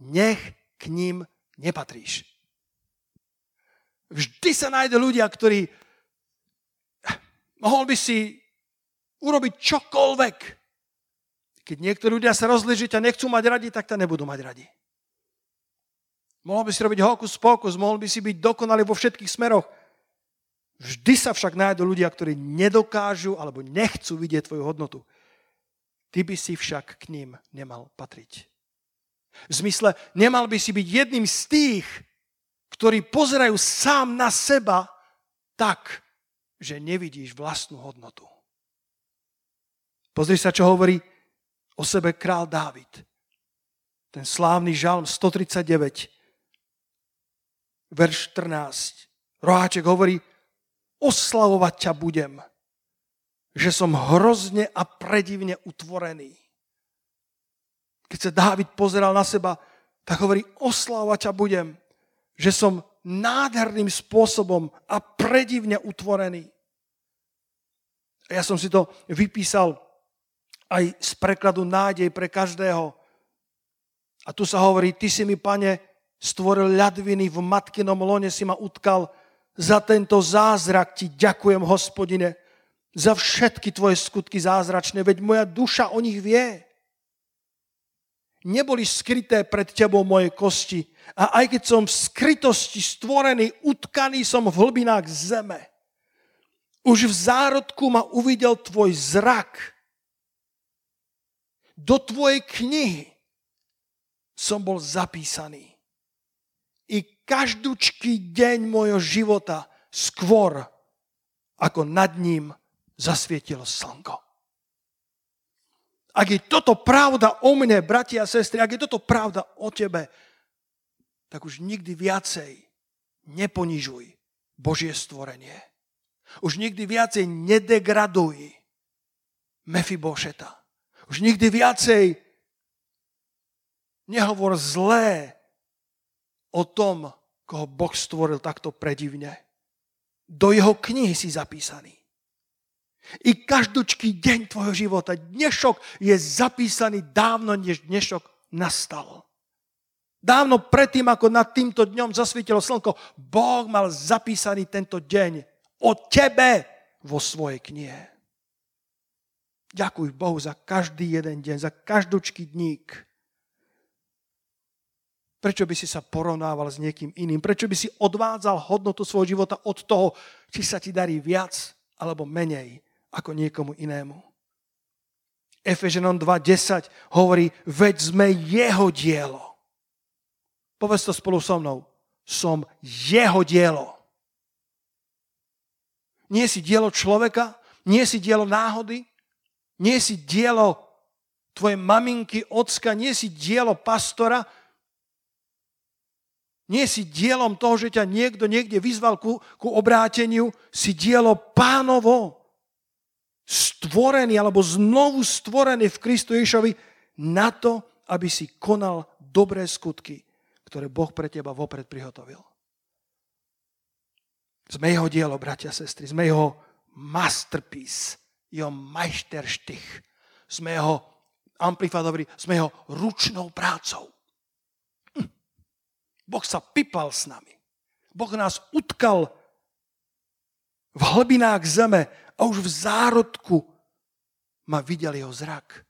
Nech k ním nepatríš. Vždy sa nájde ľudia, ktorí mohol by si urobiť čokoľvek, keď niektorí ľudia sa rozližiť a nechcú mať radi, tak ťa nebudú mať radi. Mohol by si robiť hokus pokus, mohol by si byť dokonalý vo všetkých smeroch. Vždy sa však nájdú ľudia, ktorí nedokážu alebo nechcú vidieť tvoju hodnotu. Ty by si však k ním nemal patriť. V zmysle, nemal by si byť jedným z tých, ktorí pozerajú sám na seba tak, že nevidíš vlastnú hodnotu. Pozri sa, čo hovorí o sebe král Dávid. Ten slávny žalm 139, verš 14. Roháček hovorí, oslavovať ťa budem, že som hrozne a predivne utvorený. Keď sa Dávid pozeral na seba, tak hovorí, oslavovať ťa budem, že som nádherným spôsobom a predivne utvorený. Ja som si to vypísal aj z prekladu nádej pre každého. A tu sa hovorí, ty si mi, pane, stvoril ľadviny, v matkinom lone si ma utkal. Za tento zázrak ti ďakujem, hospodine, za všetky tvoje skutky zázračné, veď moja duša o nich vie. Neboli skryté pred tebou moje kosti. A aj keď som v skrytosti stvorený, utkaný som v hlbinách zeme. Už v zárodku ma uvidel tvoj zrak do tvojej knihy som bol zapísaný. I každúčký deň môjho života skôr, ako nad ním zasvietilo slnko. Ak je toto pravda o mne, bratia a sestry, ak je toto pravda o tebe, tak už nikdy viacej neponižuj Božie stvorenie. Už nikdy viacej nedegraduj Mefibošeta. Už nikdy viacej nehovor zlé o tom, koho Boh stvoril takto predivne. Do jeho knihy si zapísaný. I každúčký deň tvojho života, dnešok je zapísaný dávno, než dnešok nastal. Dávno predtým, ako nad týmto dňom zasvietilo slnko, Boh mal zapísaný tento deň o tebe vo svojej knihe. Ďakuj Bohu za každý jeden deň, za každúčky dník. Prečo by si sa porovnával s niekým iným? Prečo by si odvádzal hodnotu svojho života od toho, či sa ti darí viac alebo menej ako niekomu inému? Efeženom 2.10 hovorí, veď sme jeho dielo. Povedz to spolu so mnou. Som jeho dielo. Nie si dielo človeka, nie si dielo náhody, nie si dielo tvojej maminky, ocka, nie si dielo pastora, nie si dielom toho, že ťa niekto niekde vyzval ku, ku obráteniu, si dielo pánovo. Stvorený alebo znovu stvorený v Kristu Ježovi na to, aby si konal dobré skutky, ktoré Boh pre teba vopred prihotovil. Sme jeho dielo, bratia a sestry, sme jeho masterpiece jeho majsterštych. Sme jeho, Amplify sme jeho ručnou prácou. Hm. Boh sa pipal s nami. Boh nás utkal v hlbinách zeme a už v zárodku ma videl jeho zrak.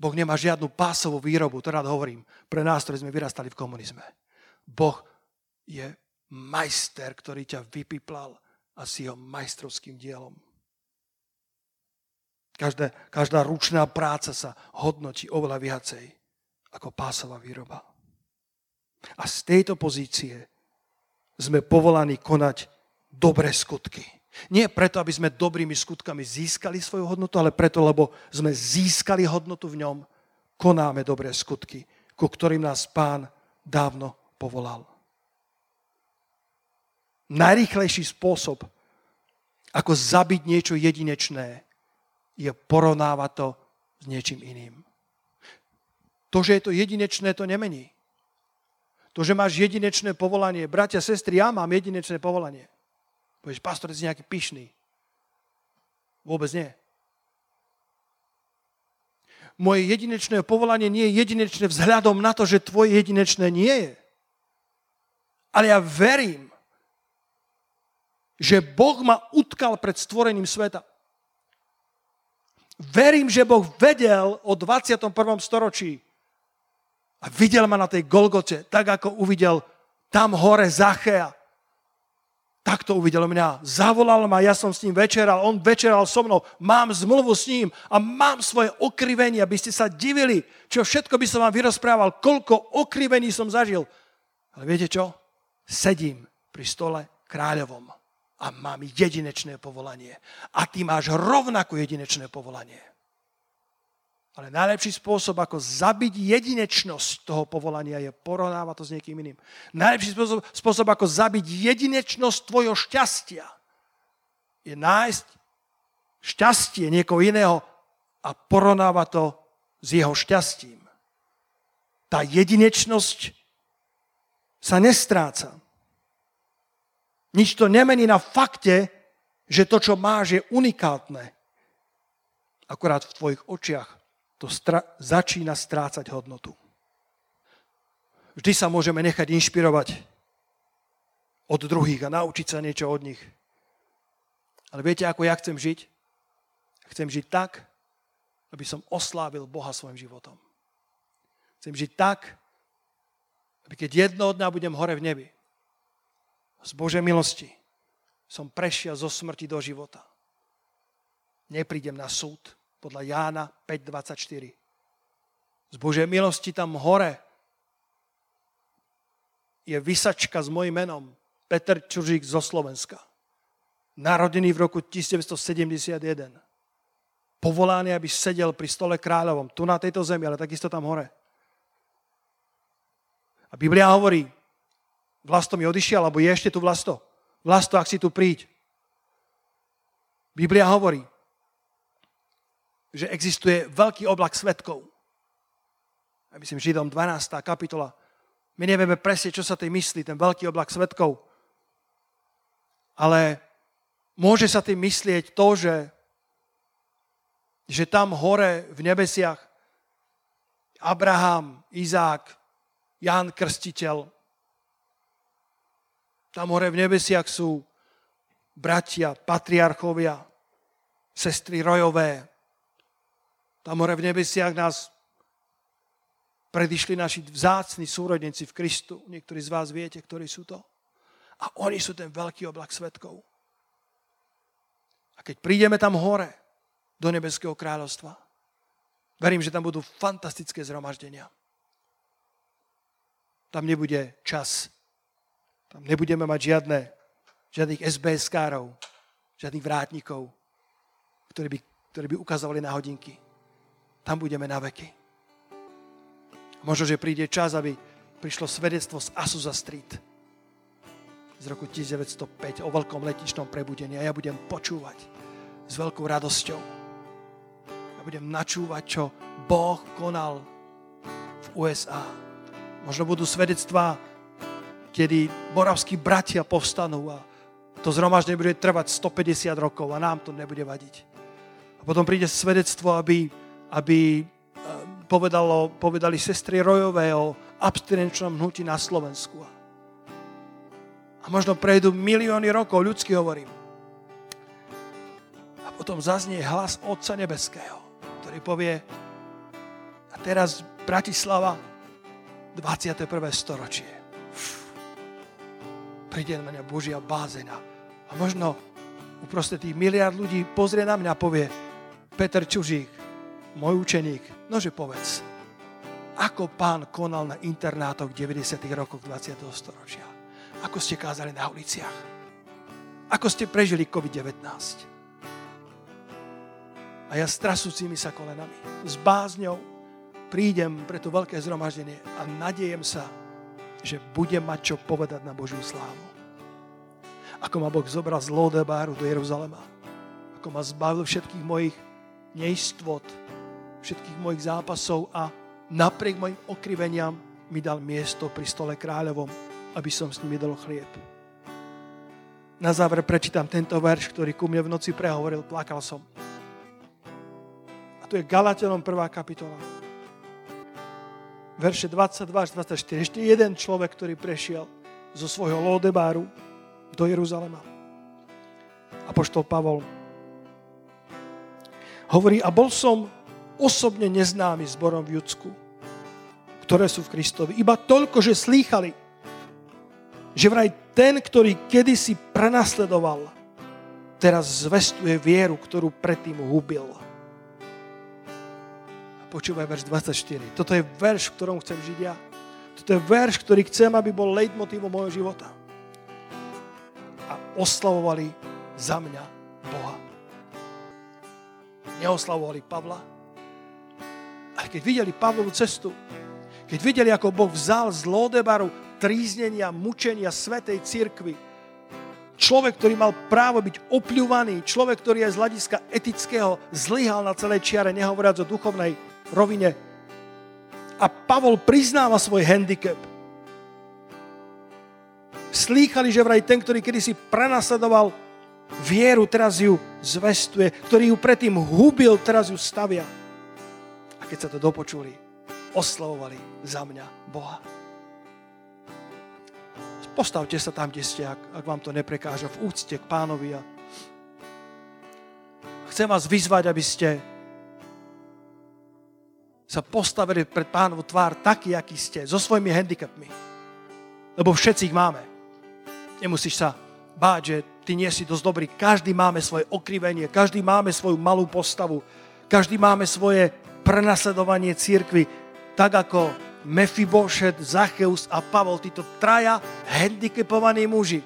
Boh nemá žiadnu pásovú výrobu, to rád hovorím, pre nás, ktorí sme vyrastali v komunizme. Boh je majster, ktorý ťa vypiplal a si jeho majstrovským dielom. Každá, každá ručná práca sa hodnotí oveľa viacej ako pásová výroba. A z tejto pozície sme povolaní konať dobré skutky. Nie preto, aby sme dobrými skutkami získali svoju hodnotu, ale preto, lebo sme získali hodnotu v ňom, konáme dobré skutky, ku ktorým nás pán dávno povolal. Najrýchlejší spôsob, ako zabiť niečo jedinečné, je porovnávať to s niečím iným. To, že je to jedinečné, to nemení. To, že máš jedinečné povolanie. Bratia, sestry, ja mám jedinečné povolanie. Povieš, pastor, si nejaký pyšný. Vôbec nie. Moje jedinečné povolanie nie je jedinečné vzhľadom na to, že tvoje jedinečné nie je. Ale ja verím, že Boh ma utkal pred stvorením sveta. Verím, že Boh vedel o 21. storočí a videl ma na tej Golgote, tak ako uvidel tam hore Zachea. Tak to uvidel mňa. Zavolal ma, ja som s ním večeral, on večeral so mnou, mám zmluvu s ním a mám svoje okrivenie, aby ste sa divili, čo všetko by som vám vyrozprával, koľko okrivení som zažil. Ale viete čo? Sedím pri stole kráľovom a mám jedinečné povolanie. A ty máš rovnako jedinečné povolanie. Ale najlepší spôsob, ako zabiť jedinečnosť toho povolania, je porovnávať to s niekým iným. Najlepší spôsob, spôsob ako zabiť jedinečnosť tvojho šťastia, je nájsť šťastie niekoho iného a porovnávať to s jeho šťastím. Tá jedinečnosť sa nestráca. Nič to nemení na fakte, že to, čo máš, je unikátne. Akorát v tvojich očiach to stra- začína strácať hodnotu. Vždy sa môžeme nechať inšpirovať od druhých a naučiť sa niečo od nich. Ale viete, ako ja chcem žiť? Chcem žiť tak, aby som oslávil Boha svojim životom. Chcem žiť tak, aby keď jednoho dňa budem hore v nebi, z Božej milosti som prešiel zo smrti do života. Neprídem na súd podľa Jána 5.24. Z Božej milosti tam hore je vysačka s mojim menom Peter Čužík zo Slovenska. Narodený v roku 1971. Povolaný, aby sedel pri stole kráľovom, tu na tejto zemi, ale takisto tam hore. A Biblia hovorí, Vlasto mi odišiel, alebo je ešte tu Vlasto? Vlasto, ak si tu príď. Biblia hovorí, že existuje veľký oblak svetkov. Ja myslím, Židom 12. kapitola. My nevieme presne, čo sa tým myslí, ten veľký oblak svetkov. Ale môže sa tým myslieť to, že, že tam hore v nebesiach Abraham, Izák, Ján Krstiteľ, tam hore v nebesiach sú bratia, patriarchovia, sestry rojové, Tam hore v nebesiach nás predišli naši vzácni súrodenci v Kristu. Niektorí z vás viete, ktorí sú to. A oni sú ten veľký oblak svetkov. A keď prídeme tam hore, do nebeského kráľovstva, verím, že tam budú fantastické zhromaždenia. Tam nebude čas. Tam nebudeme mať žiadne, žiadnych SBS-károv, žiadnych vrátnikov, ktorí by, ktorí by ukazovali na hodinky. Tam budeme na veky. Možno, že príde čas, aby prišlo svedectvo z Asusa Street z roku 1905 o veľkom letičnom prebudení a ja budem počúvať s veľkou radosťou. Ja budem načúvať, čo Boh konal v USA. Možno budú svedectvá, kedy moravskí bratia povstanú a to zhromaždenie bude trvať 150 rokov a nám to nebude vadiť. A potom príde svedectvo, aby, aby eh, povedalo, povedali sestry Rojové o abstinenčnom hnutí na Slovensku. A možno prejdú milióny rokov, ľudsky hovorím. A potom zaznie hlas Otca Nebeského, ktorý povie, a teraz Bratislava, 21. storočie. Príde na mňa Božia bázena. A možno uprostred tých miliard ľudí pozrie na mňa a povie, Peter Čužík, môj učeník, nože povedz, ako pán konal na internátoch v 90. rokoch 20. storočia. Ako ste kázali na uliciach? Ako ste prežili COVID-19? A ja s trasúcimi sa kolenami, s bázňou prídem pre to veľké zhromaždenie a nadiejem sa, že budem mať čo povedať na Božiu slávu. Ako ma Boh zobral z Lodebáru do Jeruzalema. Ako ma zbavil všetkých mojich neistvot, všetkých mojich zápasov a napriek mojim okriveniam mi dal miesto pri stole kráľovom aby som s nimi dal chlieb. Na záver prečítam tento verš, ktorý ku mne v noci prehovoril, plakal som. A tu je Galatelom 1. kapitola. Verše 22 až 24. Ešte jeden človek, ktorý prešiel zo svojho Lodebáru do Jeruzalema. Apoštol Pavol hovorí, a bol som osobne neznámy zborom v Judsku, ktoré sú v Kristovi. Iba toľko, že slýchali, že vraj ten, ktorý kedysi prenasledoval, teraz zvestuje vieru, ktorú predtým hubil. Počúvaj verš 24. Toto je verš, v ktorom chcem žiť ja. Toto je verš, ktorý chcem, aby bol leitmotívom môjho života. A oslavovali za mňa Boha. Neoslavovali Pavla, ale keď videli Pavlovú cestu, keď videli, ako Boh vzal z Lodebaru tríznenia, mučenia Svetej Cirkvy. Človek, ktorý mal právo byť opľúvaný, človek, ktorý je z hľadiska etického zlyhal na celej čiare, nehovoriac o duchovnej rovine. A Pavol priznáva svoj handicap. Slýchali, že vraj ten, ktorý kedysi prenasledoval vieru, teraz ju zvestuje, ktorý ju predtým hubil, teraz ju stavia. A keď sa to dopočuli, oslavovali za mňa Boha. Postavte sa tam, kde ste, ak, ak vám to neprekáža, v úcte k pánovi. A chcem vás vyzvať, aby ste sa postavili pred pánovu tvár taký, aký ste, so svojimi handicapmi. Lebo všetci ich máme. Nemusíš sa báť, že ty nie si dosť dobrý. Každý máme svoje okrivenie, každý máme svoju malú postavu, každý máme svoje prenasledovanie církvy, tak ako Mefibošet, Zacheus a Pavol, títo traja handicapovaní muži.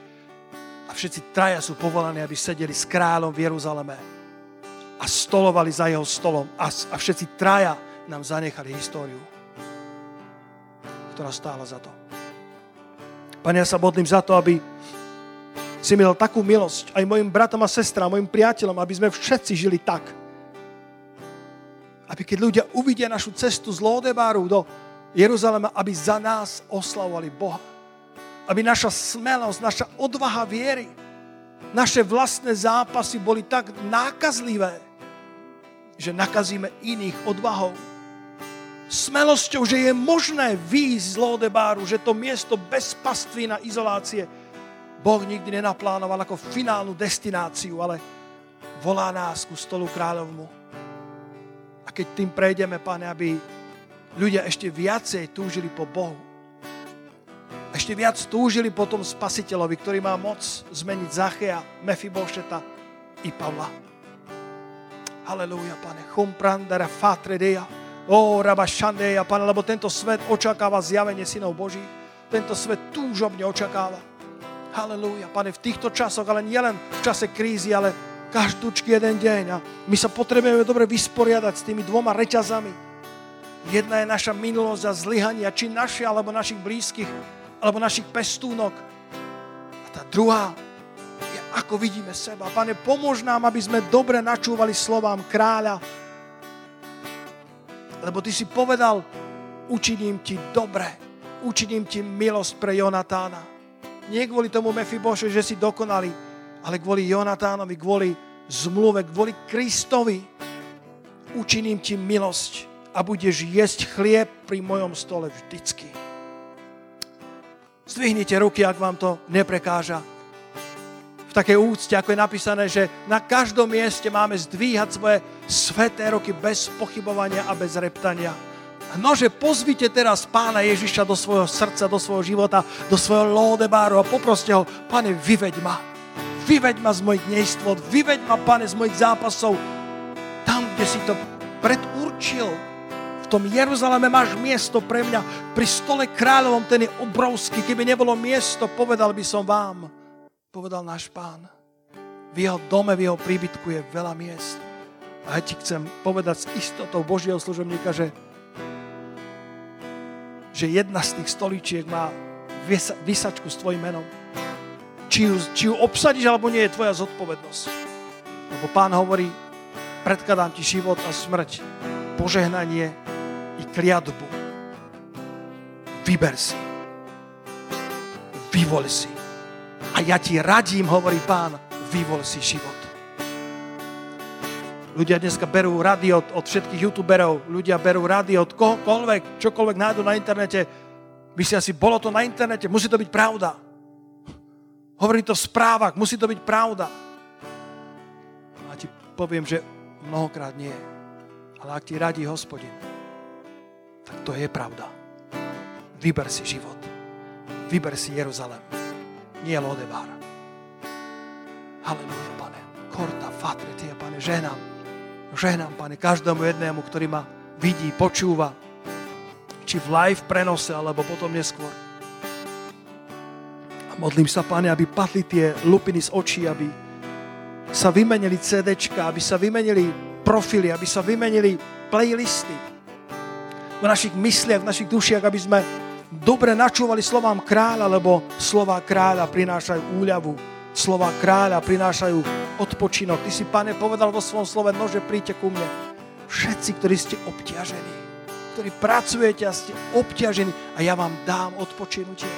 A všetci traja sú povolaní, aby sedeli s kráľom v Jeruzaleme a stolovali za jeho stolom. A, a všetci traja nám zanechali históriu, ktorá stála za to. Pane, ja sa modlím za to, aby si mi dal takú milosť aj mojim bratom a sestrám, mojim priateľom, aby sme všetci žili tak. Aby keď ľudia uvidia našu cestu z Lodebáru do, Jeruzalema, aby za nás oslavovali Boha. Aby naša smelosť, naša odvaha viery, naše vlastné zápasy boli tak nákazlivé, že nakazíme iných odvahou. Smelosťou, že je možné výjsť z Lodebáru, že to miesto bez pastvy na izolácie Boh nikdy nenaplánoval ako finálnu destináciu, ale volá nás ku stolu kráľovmu. A keď tým prejdeme, Pane, aby ľudia ešte viacej túžili po Bohu. Ešte viac túžili po tom spasiteľovi, ktorý má moc zmeniť Zachea, Mefibošeta i Pavla. Halelúja, Pane. Chum prandara fatredeja. O, raba šandeja, Pane, lebo tento svet očakáva zjavenie synov Boží. Tento svet túžobne očakáva. Halelúja, Pane, v týchto časoch, ale nielen v čase krízy, ale každúčky jeden deň. A my sa potrebujeme dobre vysporiadať s tými dvoma reťazami, Jedna je naša minulosť a zlyhania, či naše, alebo našich blízkych, alebo našich pestúnok. A tá druhá je, ako vidíme seba. Pane, pomôž nám, aby sme dobre načúvali slovám kráľa. Lebo ty si povedal, učiním ti dobre, učiním ti milosť pre Jonatána. Nie kvôli tomu Mefiboše, že si dokonali, ale kvôli Jonatánovi, kvôli zmluve, kvôli Kristovi. Učiním ti milosť a budeš jesť chlieb pri mojom stole vždycky. Zdvihnite ruky, ak vám to neprekáža. Takej úcte, ako je napísané, že na každom mieste máme zdvíhať svoje sveté roky bez pochybovania a bez reptania. Nože pozvite teraz pána Ježiša do svojho srdca, do svojho života, do svojho lódebáru a poproste ho, pane, vyveď ma. Vyveď ma z mojich nejstvot, vyveď ma, pane, z mojich zápasov. Tam, kde si to predurčil, v tom Jeruzaleme máš miesto pre mňa. Pri stole kráľovom ten je obrovský. Keby nebolo miesto, povedal by som vám. Povedal náš pán. V jeho dome, v jeho príbytku je veľa miest. A ja ti chcem povedať s istotou Božieho služobníka, že, že jedna z tých stoličiek má vysačku s tvojim menom. Či ju, či ju obsadíš, alebo nie je tvoja zodpovednosť. Lebo pán hovorí, predkladám ti život a smrť, požehnanie i kliatbu. Vyber si. Vyvol si. A ja ti radím, hovorí pán, vyvol si život. Ľudia dneska berú rady od, od všetkých youtuberov, ľudia berú rady od kohokoľvek, čokoľvek nájdu na internete. Myslia si, bolo to na internete, musí to byť pravda. Hovorí to v správach, musí to byť pravda. A ti poviem, že mnohokrát nie. Ale ak ti radí hospodin, tak to je pravda. Vyber si život. Vyber si Jeruzalem. Nie Lodebar. Halleluja, pane. Korta, fatre, tie, pane, ženám. Ženám, pane, každému jednému, ktorý ma vidí, počúva. Či v live prenose, alebo potom neskôr. A modlím sa, pane, aby padli tie lupiny z očí, aby sa vymenili CDčka, aby sa vymenili profily, aby sa vymenili playlisty, v našich mysliach, v našich dušiach, aby sme dobre načúvali slovám kráľa, lebo slova kráľa prinášajú úľavu, slova kráľa prinášajú odpočinok. Ty si, pane, povedal vo svojom slove, nože príďte ku mne. Všetci, ktorí ste obťažení, ktorí pracujete a ste obťažení a ja vám dám odpočinutie.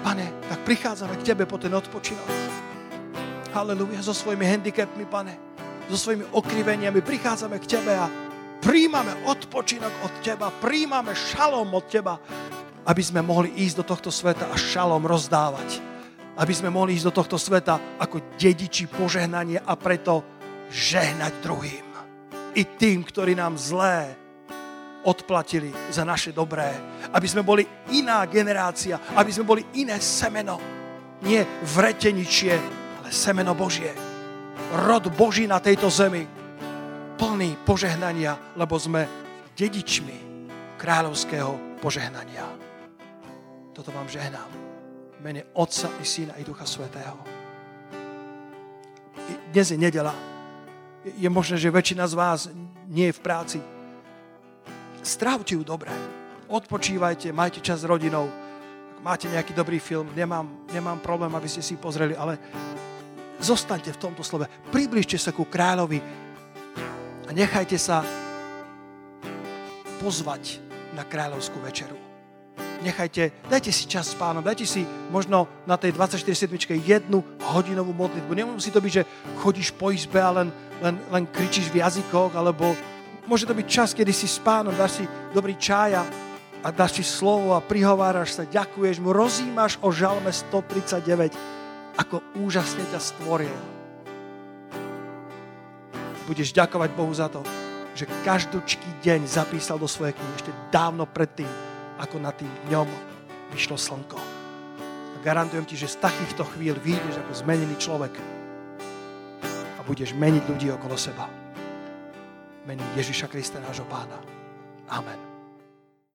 Pane, tak prichádzame k Tebe po ten odpočinok. Halleluja, so svojimi handicapmi, Pane, so svojimi okriveniami prichádzame k Tebe a príjmame odpočinok od Teba, príjmame šalom od Teba, aby sme mohli ísť do tohto sveta a šalom rozdávať. Aby sme mohli ísť do tohto sveta ako dediči požehnanie a preto žehnať druhým. I tým, ktorí nám zlé odplatili za naše dobré. Aby sme boli iná generácia, aby sme boli iné semeno. Nie vreteničie, ale semeno Božie. Rod Boží na tejto zemi plný požehnania, lebo sme dedičmi kráľovského požehnania. Toto vám žehnám. V mene Otca i Syna i Ducha Svetého. Dnes je nedela. Je možné, že väčšina z vás nie je v práci. Strávte ju dobre. Odpočívajte, majte čas s rodinou. Ak máte nejaký dobrý film, nemám, nemám problém, aby ste si pozreli, ale zostaňte v tomto slove. Približte sa ku kráľovi, a nechajte sa pozvať na kráľovskú večeru. Nechajte, dajte si čas s pánom, dajte si možno na tej 24 sedmičke jednu hodinovú modlitbu. Nemusí to byť, že chodíš po izbe a len, len, len kričíš v jazykoch, alebo môže to byť čas, kedy si s pánom, dáš si dobrý čaj a, a dáš si slovo a prihováraš sa, ďakuješ mu, rozímaš o žalme 139, ako úžasne ťa stvoril budeš ďakovať Bohu za to, že každúčký deň zapísal do svojej knihy ešte dávno predtým, ako na tým dňom vyšlo slnko. A garantujem ti, že z takýchto chvíľ vyjdeš ako zmenený človek a budeš meniť ľudí okolo seba. Mení Ježiša Krista, nášho pána. Amen.